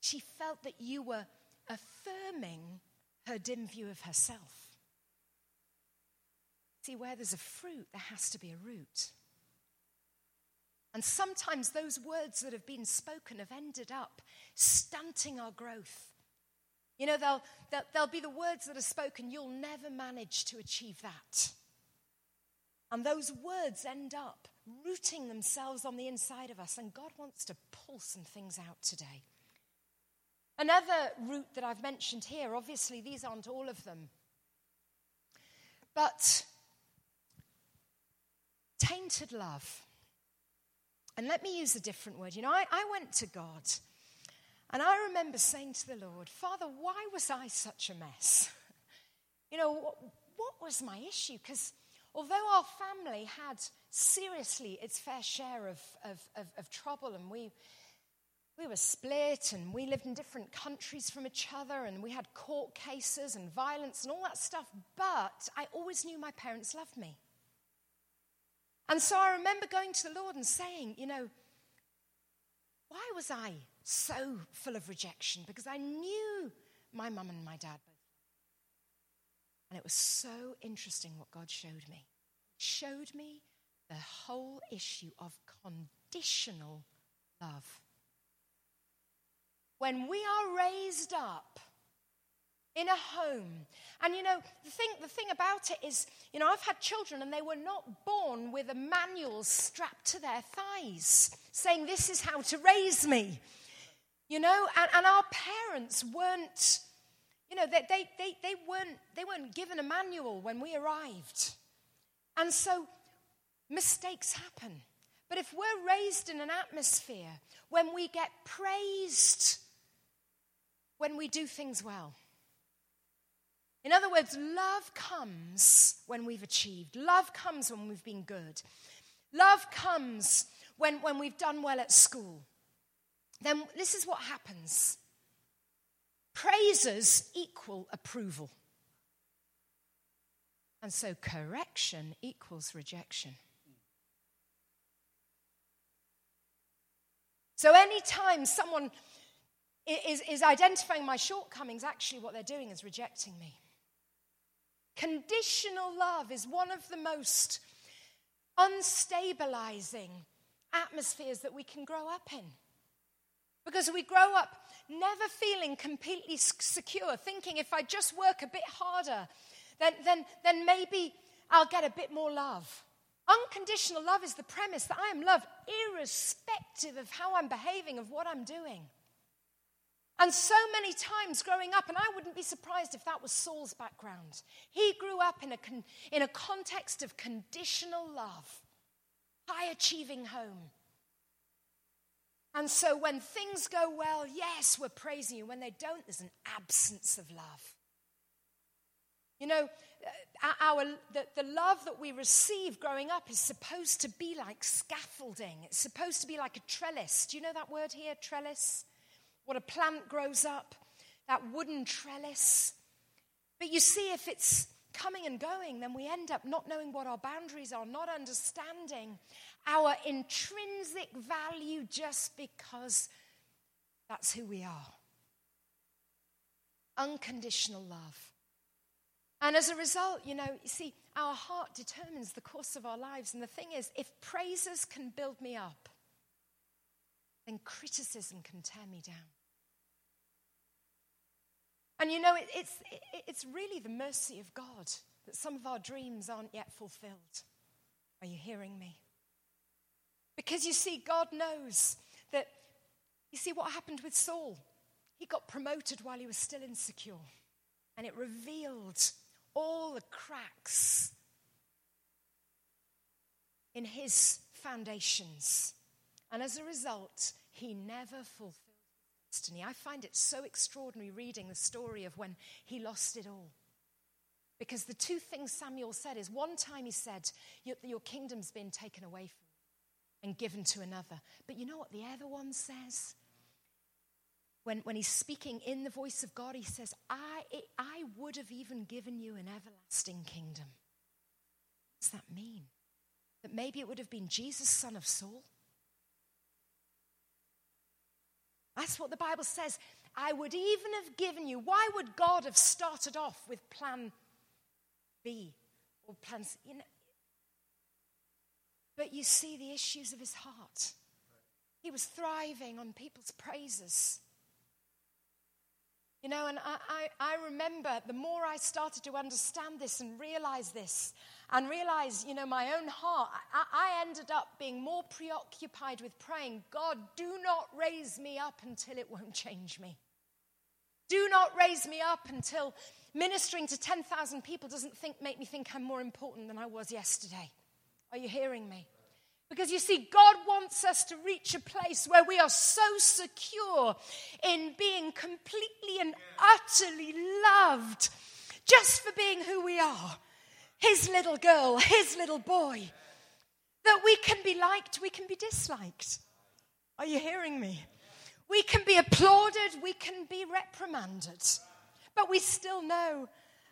She felt that you were affirming her dim view of herself. See, where there's a fruit, there has to be a root. And sometimes those words that have been spoken have ended up stunting our growth. You know, they'll, they'll, they'll be the words that are spoken, you'll never manage to achieve that. And those words end up rooting themselves on the inside of us, and God wants to pull some things out today. Another route that I've mentioned here, obviously, these aren't all of them, but tainted love. And let me use a different word. You know, I, I went to God, and I remember saying to the Lord, Father, why was I such a mess? You know, what, what was my issue? Because although our family had seriously its fair share of, of, of, of, trouble and we, we were split and we lived in different countries from each other and we had court cases and violence and all that stuff, but I always knew my parents loved me. And so I remember going to the Lord and saying, you know, why was I so full of rejection? Because I knew my mum and my dad both and it was so interesting what God showed me. Showed me the whole issue of conditional love. When we are raised up in a home, and you know, the thing, the thing about it is, you know, I've had children and they were not born with a manual strapped to their thighs saying, This is how to raise me. You know, and, and our parents weren't you know, they, they, they, they, weren't, they weren't given a manual when we arrived. And so mistakes happen. But if we're raised in an atmosphere when we get praised when we do things well, in other words, love comes when we've achieved, love comes when we've been good, love comes when, when we've done well at school. Then this is what happens Praises equal approval. And so correction equals rejection. So anytime someone is, is identifying my shortcomings, actually what they're doing is rejecting me. Conditional love is one of the most unstabilizing atmospheres that we can grow up in. Because we grow up never feeling completely secure, thinking if I just work a bit harder, then, then, then maybe I'll get a bit more love. Unconditional love is the premise that I am loved irrespective of how I'm behaving, of what I'm doing. And so many times growing up, and I wouldn't be surprised if that was Saul's background. He grew up in a, con- in a context of conditional love, high achieving home. And so when things go well, yes, we're praising you. When they don't, there's an absence of love. You know, uh, our, the, the love that we receive growing up is supposed to be like scaffolding. It's supposed to be like a trellis. Do you know that word here, trellis? What a plant grows up, that wooden trellis. But you see, if it's coming and going, then we end up not knowing what our boundaries are, not understanding our intrinsic value just because that's who we are. Unconditional love. And as a result, you know, you see, our heart determines the course of our lives. And the thing is, if praises can build me up, then criticism can tear me down. And you know, it, it's, it, it's really the mercy of God that some of our dreams aren't yet fulfilled. Are you hearing me? Because you see, God knows that, you see, what happened with Saul? He got promoted while he was still insecure. And it revealed all the cracks in his foundations. And as a result, he never fulfilled destiny. I find it so extraordinary reading the story of when he lost it all. Because the two things Samuel said is one time he said, Your, your kingdom's been taken away from you and given to another. But you know what the other one says? when, when he's speaking in the voice of God, he says, I, I would have even given you an everlasting kingdom. What does that mean? That maybe it would have been Jesus, son of Saul? That's what the Bible says. I would even have given you. Why would God have started off with plan B or plan C? You know, but you see the issues of his heart. He was thriving on people's praises. You know, and I, I, I, remember the more I started to understand this and realize this, and realize, you know, my own heart, I, I ended up being more preoccupied with praying, God, do not raise me up until it won't change me. Do not raise me up until ministering to 10,000 people doesn't think, make me think I'm more important than I was yesterday. Are you hearing me? Because you see, God wants us to reach a place where we are so secure in being completely and utterly loved just for being who we are His little girl, His little boy that we can be liked, we can be disliked. Are you hearing me? We can be applauded, we can be reprimanded, but we still know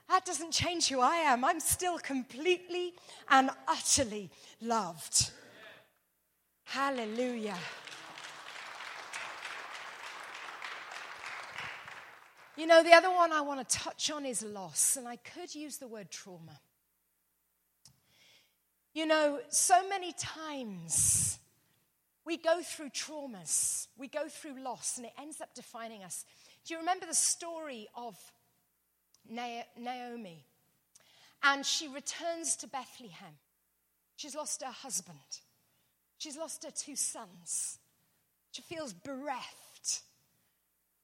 that doesn't change who I am. I'm still completely and utterly loved. Hallelujah. You know, the other one I want to touch on is loss, and I could use the word trauma. You know, so many times we go through traumas, we go through loss, and it ends up defining us. Do you remember the story of Naomi? And she returns to Bethlehem. She's lost her husband. She's lost her two sons. She feels bereft.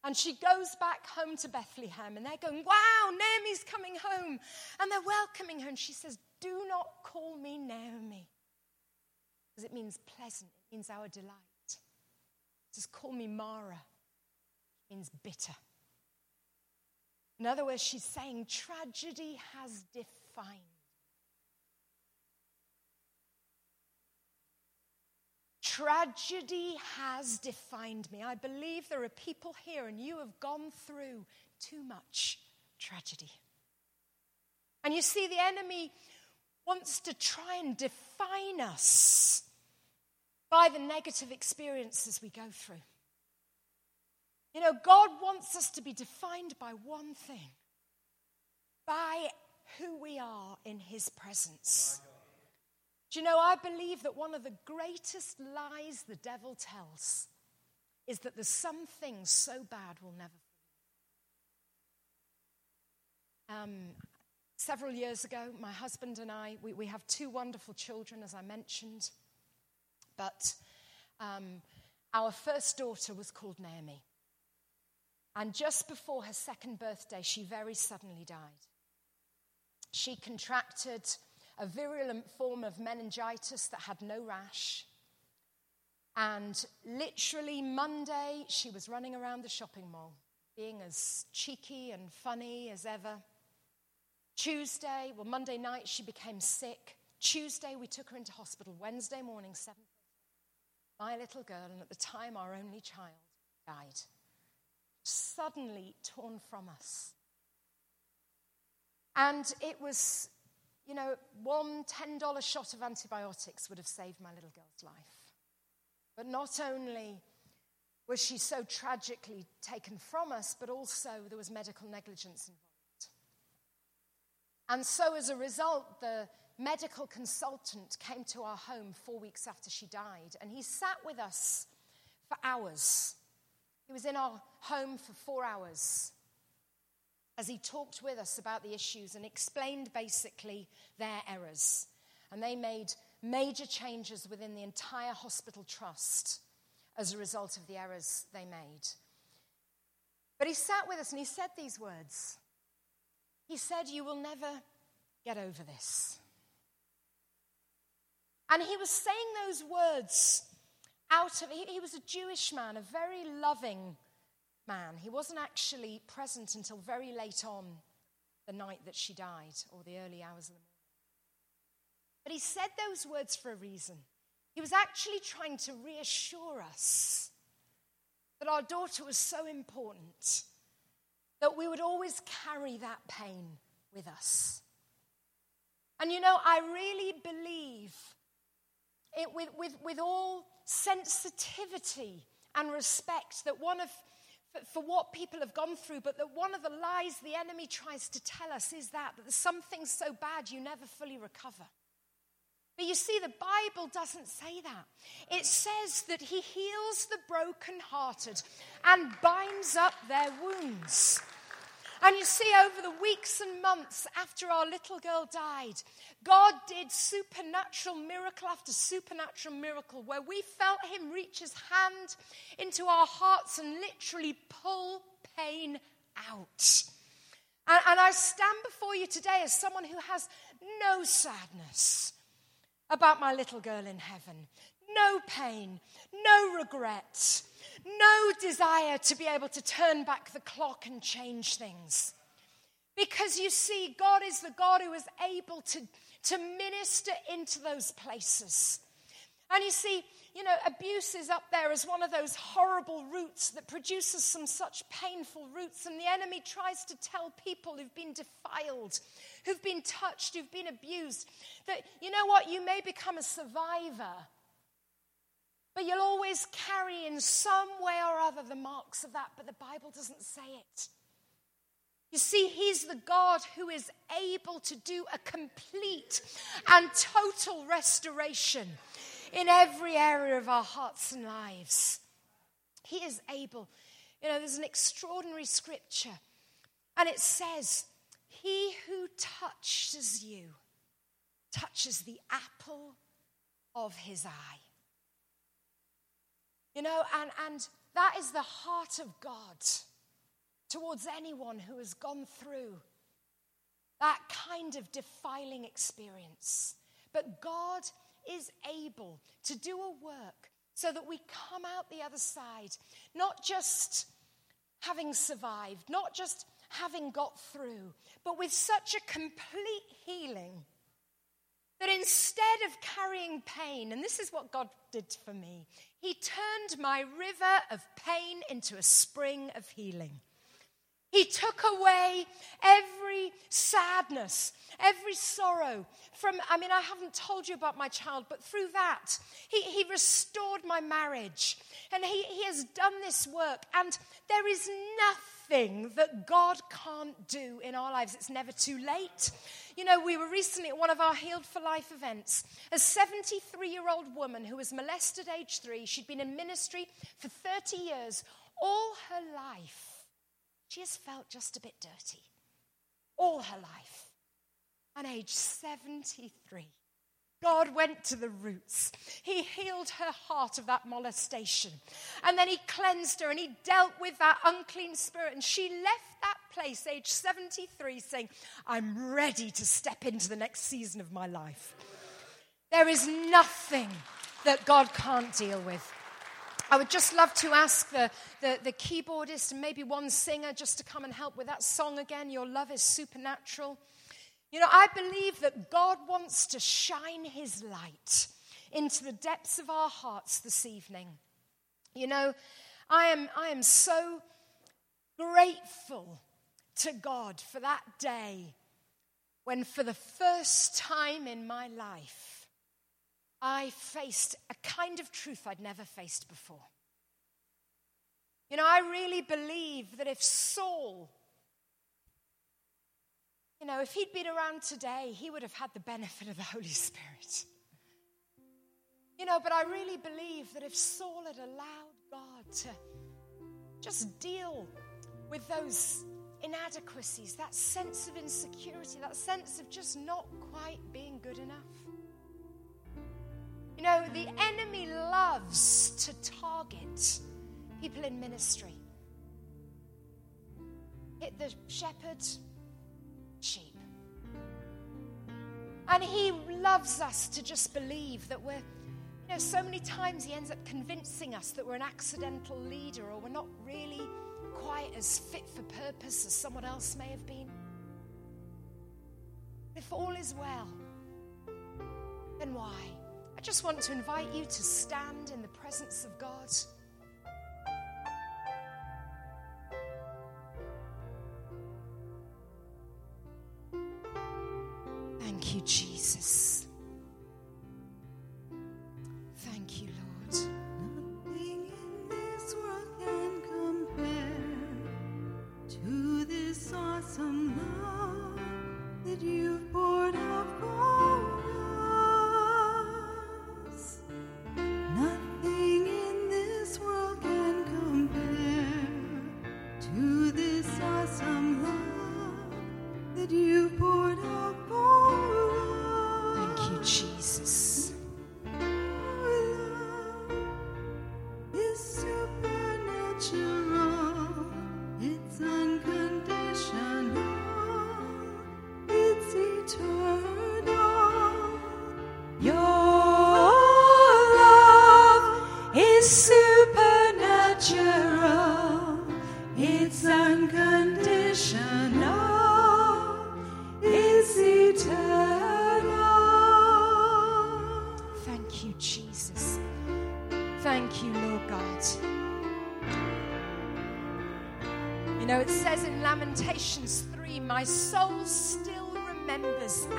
And she goes back home to Bethlehem, and they're going, Wow, Naomi's coming home. And they're welcoming her. And she says, Do not call me Naomi. Because it means pleasant, it means our delight. Just Call me Mara. Means bitter. In other words, she's saying, Tragedy has defined Tragedy has defined me. I believe there are people here and you have gone through too much tragedy. And you see, the enemy wants to try and define us by the negative experiences we go through. You know, God wants us to be defined by one thing by who we are in His presence. Do you know, I believe that one of the greatest lies the devil tells is that there's some things so bad we'll never um, several years ago, my husband and I, we, we, have two wonderful children, as I mentioned. But um, our first daughter was called Naomi. And just before her second birthday, she very suddenly died. She contracted a virulent form of meningitis that had no rash. And literally, Monday, she was running around the shopping mall, being as cheeky and funny as ever. Tuesday, well, Monday night, she became sick. Tuesday, we took her into hospital. Wednesday morning, 7 my little girl, and at the time, our only child, died. Suddenly torn from us. And it was, you know, one $10 shot of antibiotics would have saved my little girl's life. But not only was she so tragically taken from us, but also there was medical negligence involved. And so, as a result, the medical consultant came to our home four weeks after she died, and he sat with us for hours. He was in our home for four hours as he talked with us about the issues and explained basically their errors. And they made major changes within the entire hospital trust as a result of the errors they made. But he sat with us and he said these words. He said, You will never get over this. And he was saying those words out of, he, he was a Jewish man, a very loving man. He wasn't actually present until very late on the night that she died or the early hours of the morning. But he said those words for a reason. He was actually trying to reassure us that our daughter was so important that we would always carry that pain with us. And you know, I really believe it with, with, with all sensitivity and respect that one of for what people have gone through, but that one of the lies the enemy tries to tell us is that, that there's something so bad you never fully recover. But you see, the Bible doesn't say that. It says that He heals the brokenhearted and binds up their wounds. And you see, over the weeks and months after our little girl died, God did supernatural miracle after supernatural miracle where we felt Him reach His hand into our hearts and literally pull pain out. And, and I stand before you today as someone who has no sadness about my little girl in heaven, no pain, no regret, no desire to be able to turn back the clock and change things. Because you see, God is the God who is able to, to minister into those places. And you see, you know, abuse is up there as one of those horrible roots that produces some such painful roots. And the enemy tries to tell people who've been defiled, who've been touched, who've been abused, that, you know what, you may become a survivor but you'll always carry in some way or other the marks of that, but the Bible doesn't say it. You see, He's the God who is able to do a complete and total restoration in every area of our hearts and lives. He is able. You know, there's an extraordinary scripture, and it says, He who touches you touches the apple of his eye. You know, and, and that is the heart of God towards anyone who has gone through that kind of defiling experience. But God is able to do a work so that we come out the other side, not just having survived, not just having got through, but with such a complete healing that instead of carrying pain, and this is what God did for me, He turned my river of pain into a spring of healing. He took away every sadness, every sorrow from, I mean, I haven't told you about my child, but through that, he, he restored my marriage. And he, he has done this work. And there is nothing that God can't do in our lives. It's never too late. You know, we were recently at one of our Healed for Life events. A 73 year old woman who was molested age three, she'd been in ministry for 30 years. All her life, she has felt just a bit dirty. All her life. And age 73, God went to the roots. He healed her heart of that molestation. And then he cleansed her and he dealt with that unclean spirit. And she left that place, age 73, saying, I'm ready to step into the next season of my life. There is nothing that God can't deal with. I would just love to ask the, the, the, keyboardist and maybe one singer just to come and help with that song again. Your love is supernatural. You know, I believe that God wants to shine his light into the depths of our hearts this evening. You know, I am, I am so grateful to God for that day when, for the first time in my life, I faced a kind of truth I'd never faced before. You know, I really believe that if Saul, you know, if he'd been around today, he would have had the benefit of the Holy Spirit. You know, but I really believe that if Saul had allowed God to just deal with those inadequacies, that sense of insecurity, that sense of just not quite being good enough. You know, the enemy loves to target people in ministry. Hit the shepherd, And he loves us to just believe that we're, you know, so many times he ends up convincing us that we're an accidental leader or we're not really quite as fit for purpose as someone else may have been. If all is well, then why? I just want to invite you to stand in the presence of God. You, Jesus.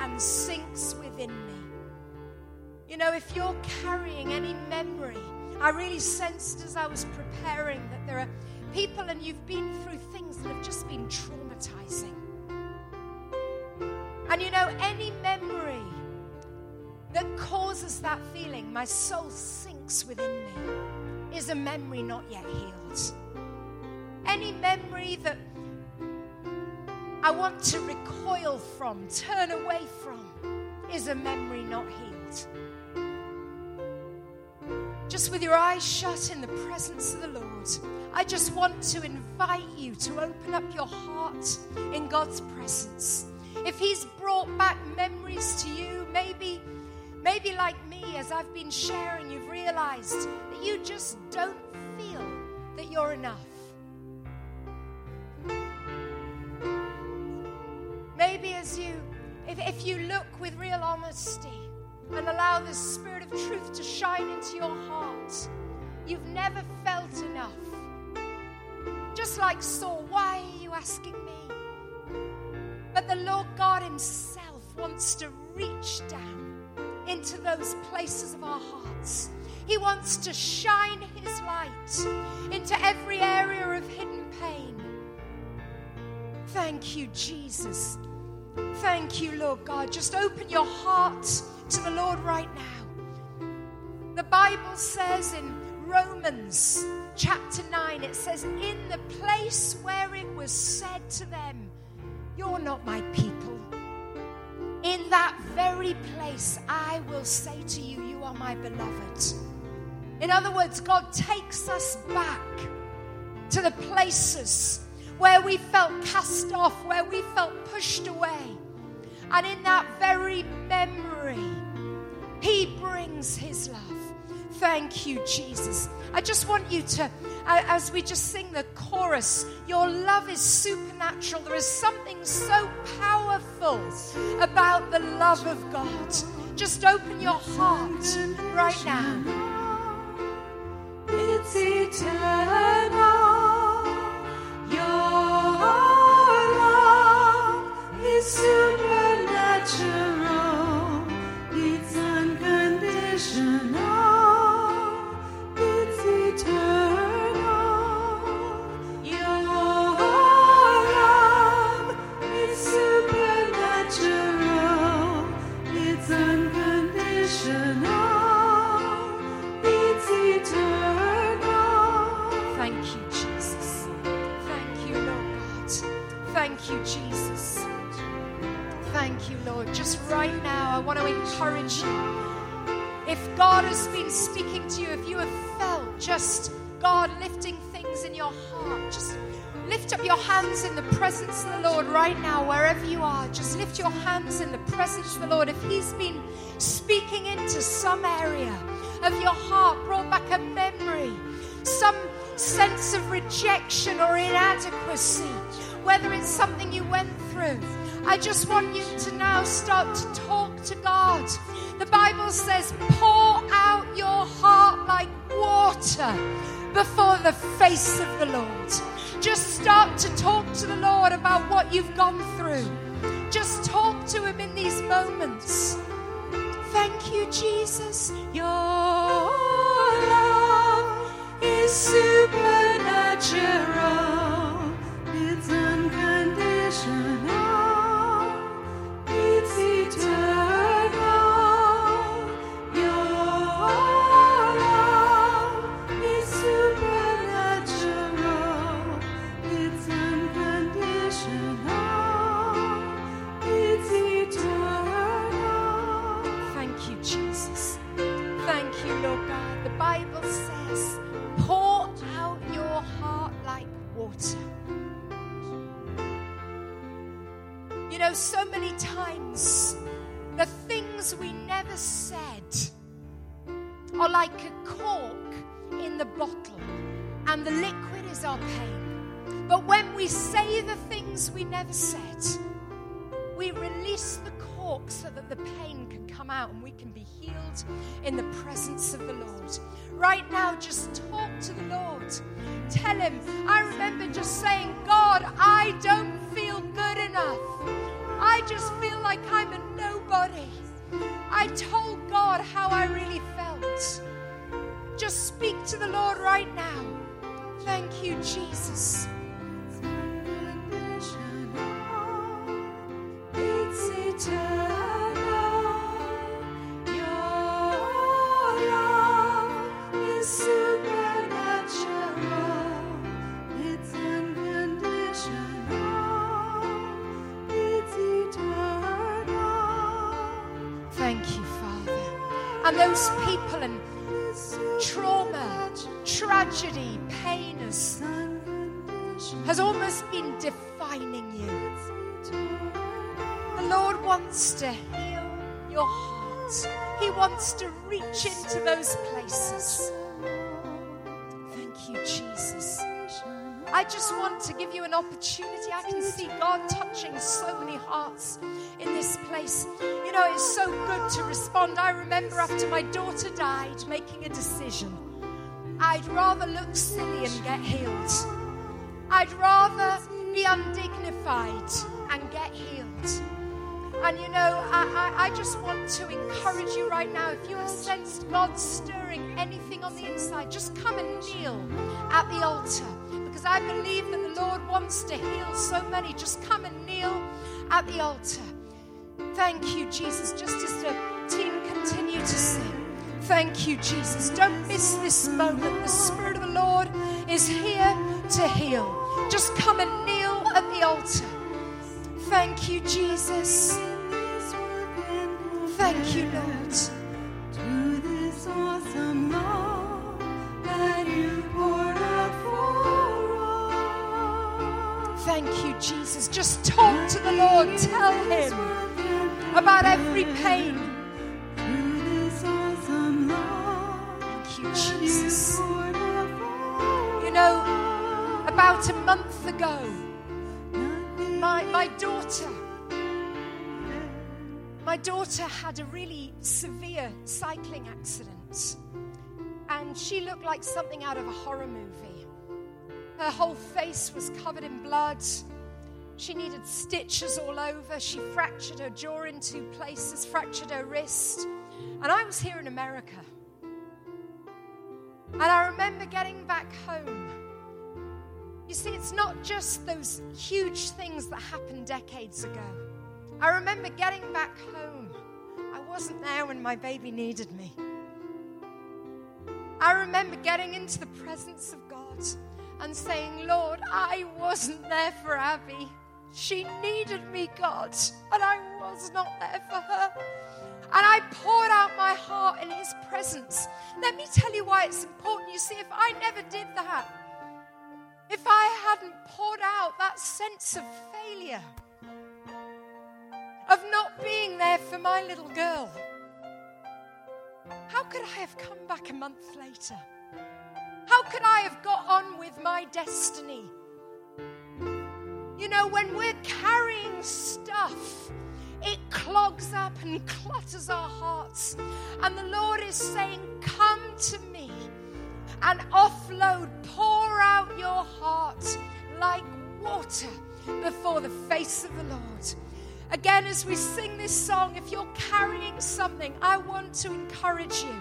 And sinks within me. You know, if you're carrying any memory, I really sensed as I was preparing that there are people and you've been through things that have just been traumatizing. And you know, any memory that causes that feeling, my soul sinks within me, is a memory not yet healed. Any memory that I want to recoil from, turn away from, is a memory not healed. Just with your eyes shut in the presence of the Lord, I just want to invite you to open up your heart in God's presence. If He's brought back memories to you, maybe Maybe, like me, as I've been sharing, you've realized that you just don't feel that you're enough. Maybe, as you, if, if you look with real honesty and allow the Spirit of truth to shine into your heart, you've never felt enough. Just like Saul, why are you asking me? But the Lord God Himself wants to reach down into those places of our hearts. He wants to shine His light into every area of hidden pain. Thank you, Jesus. Thank you, Lord God. Just open your heart to the Lord right now. The Bible says in Romans chapter 9, it says, In the place where it was said to them, You're not my people. In that very place, I will say to you, You are my beloved. In other words, God takes us back to the places where we felt cast off, where we felt pushed away. And in that very memory, He brings His love. Thank you, Jesus. I just want you to, as we just sing the chorus, your love is supernatural. There is something so powerful about the love of God. Just open your heart right now. It's eternal. Love Lord. Just right now, I want to encourage you. If God has been speaking to you, if you have felt just God lifting things in your heart, just lift up your hands in the presence of the Lord right now, wherever you are. Just lift your hands in the presence of the Lord. If He's been speaking into some area of your heart, brought back a memory, some sense of rejection or inadequacy, whether it's something you went through. I just want you to now start to talk to God. The Bible says, pour out your heart like water before the face of the Lord. Just start to talk to the Lord about what you've gone through. Just talk to Him in these moments. Thank you, Jesus. Your love is supernatural. Wants to reach into those places. Thank you, Jesus. I just want to give you an opportunity. I can see God touching so many hearts in this place. You know, it's so good to respond. I remember after my daughter died, making a decision. I'd rather look silly and get healed. I'd rather be undignified and get healed. And you know, I, I, I just want to encourage you right now. If you have sensed God stirring anything on the inside, just come and kneel at the altar. Because I believe that the Lord wants to heal so many. Just come and kneel at the altar. Thank you, Jesus. Just as the team continue to sing. Thank you, Jesus. Don't miss this moment. The Spirit of the Lord is here to heal. Just come and kneel at the altar. Thank you, Jesus. Thank you, Lord. To this awesome love that you poured out for all. Thank you, Jesus. Just talk to the Lord. Tell Him about every pain. To this awesome love Thank you, Jesus. You know, about a month ago, my, my daughter, my daughter had a really severe cycling accident. And she looked like something out of a horror movie. Her whole face was covered in blood. She needed stitches all over. She fractured her jaw in two places, fractured her wrist. And I was here in America. And I remember getting back home. You see, it's not just those huge things that happened decades ago. I remember getting back home. I wasn't there when my baby needed me. I remember getting into the presence of God and saying, Lord, I wasn't there for Abby. She needed me, God, and I was not there for her. And I poured out my heart in His presence. Let me tell you why it's important. You see, if I never did that, if I hadn't poured out that sense of failure, of not being there for my little girl, how could I have come back a month later? How could I have got on with my destiny? You know, when we're carrying stuff, it clogs up and clutters our hearts. And the Lord is saying, Come to me and offload, pour out your heart like water before the face of the Lord. Again, as we sing this song, if you're carrying something, I want to encourage you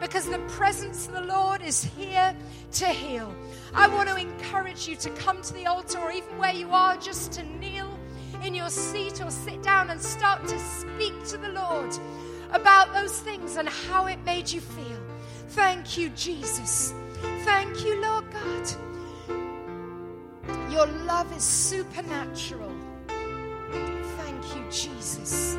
because the presence of the Lord is here to heal. I want to encourage you to come to the altar or even where you are, just to kneel in your seat or sit down and start to speak to the Lord about those things and how it made you feel. Thank you, Jesus. Thank you, Lord God. Your love is supernatural. Thank you, Jesus.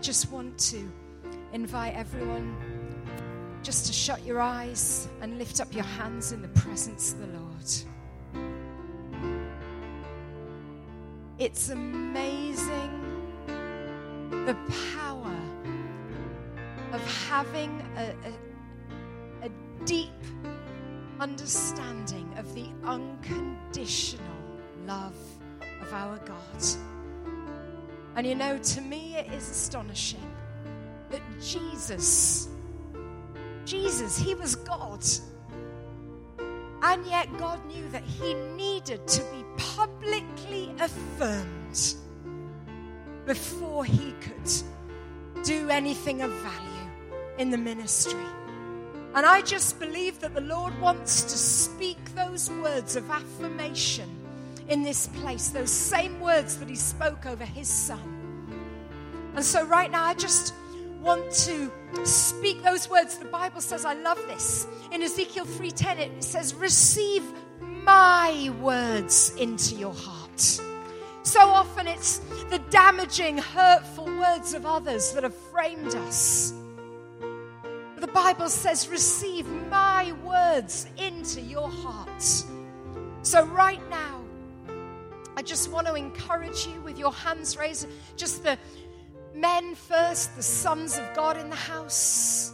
Just want to invite everyone just to shut your eyes and lift up your hands in the presence of the Lord. It's amazing the power of having a, a, a deep understanding of the unconditional love of our God. And you know, to me, it is astonishing that Jesus, Jesus, he was God. And yet, God knew that he needed to be publicly affirmed before he could do anything of value in the ministry. And I just believe that the Lord wants to speak those words of affirmation in this place, those same words that he spoke over his son. And so, right now, I just want to speak those words. The Bible says, I love this. In Ezekiel 3:10, it says, Receive my words into your heart. So often it's the damaging, hurtful words of others that have framed us. The Bible says, Receive my words into your heart. So, right now, I just want to encourage you with your hands raised, just the men first, the sons of God in the house.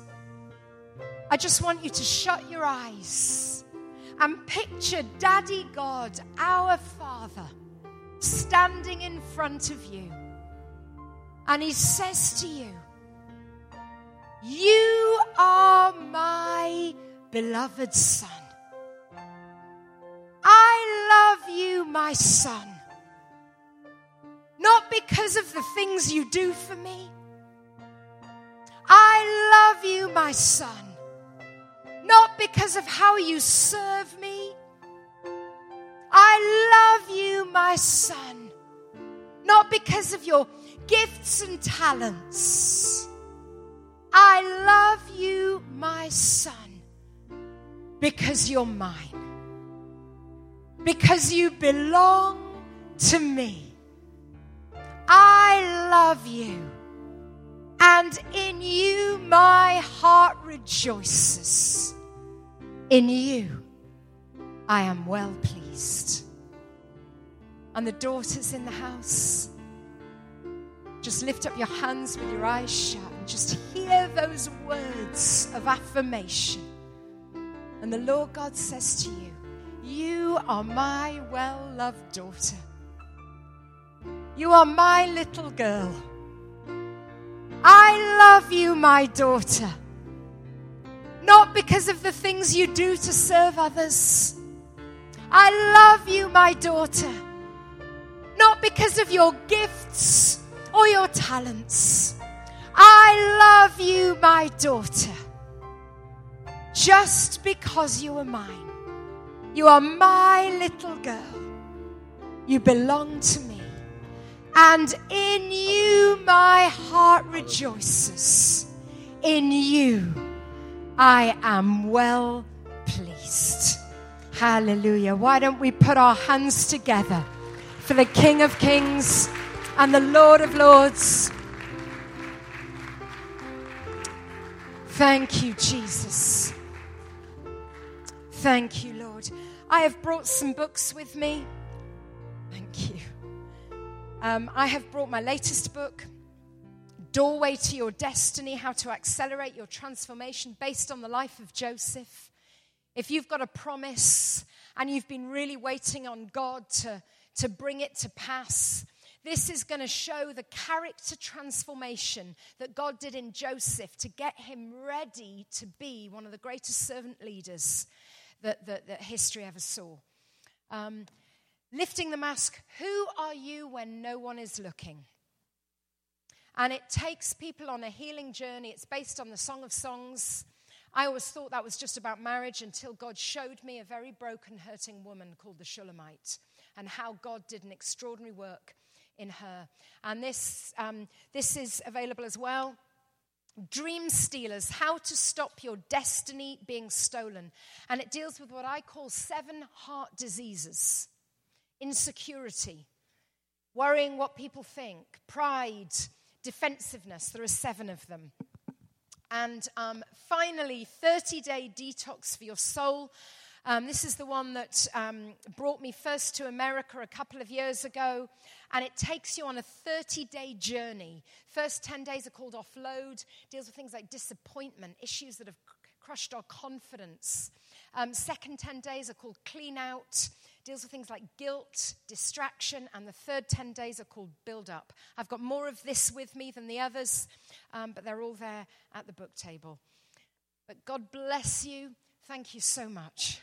I just want you to shut your eyes and picture Daddy God, our Father, standing in front of you. And He says to you, You are my beloved Son. I love you, my Son. Not because of the things you do for me. I love you, my son. Not because of how you serve me. I love you, my son. Not because of your gifts and talents. I love you, my son, because you're mine. Because you belong to me. I love you. And in you my heart rejoices. In you I am well pleased. And the daughters in the house, just lift up your hands with your eyes shut and just hear those words of affirmation. And the Lord God says to you, You are my well loved daughter. You are my little girl. I love you, my daughter. Not because of the things you do to serve others. I love you, my daughter. Not because of your gifts or your talents. I love you, my daughter. Just because you are mine. You are my little girl. You belong to me and in you my heart rejoices. In you I am well pleased. Hallelujah. Why don't we put our hands together for the King of Kings and the Lord of Lords? Thank you, Jesus. Thank you, Lord. I have brought some books with me. Um, I have brought my latest book, Doorway to Your Destiny How to Accelerate Your Transformation, based on the life of Joseph. If you've got a promise and you've been really waiting on God to, to bring it to pass, this is going to show the character transformation that God did in Joseph to get him ready to be one of the greatest servant leaders that, that, that history ever saw. Um, lifting the mask, who are you when no one is looking? And it takes people on a healing journey. It's based on the Song of Songs. I always thought that was just about marriage until God showed me a very broken, hurting woman called the Shulamite and how God did an extraordinary work in her. And this, um, this is available as well. Dream Stealers How to Stop Your Destiny Being Stolen. And it deals with what I call seven heart diseases insecurity, worrying what people think, pride, defensiveness. There are seven of them. And um, finally, 30 day detox for your soul. Um, this is the one that um, brought me first to America a couple of years ago. And it takes you on a 30 day journey. First 10 days are called offload, deals with things like disappointment, issues that have crushed our confidence. Um, second 10 days are called clean out, deals with things like guilt, distraction, and the third 10 days are called build up. I've got more of this with me than the others, um, but they're all there at the book table. But God bless you. Thank you so much.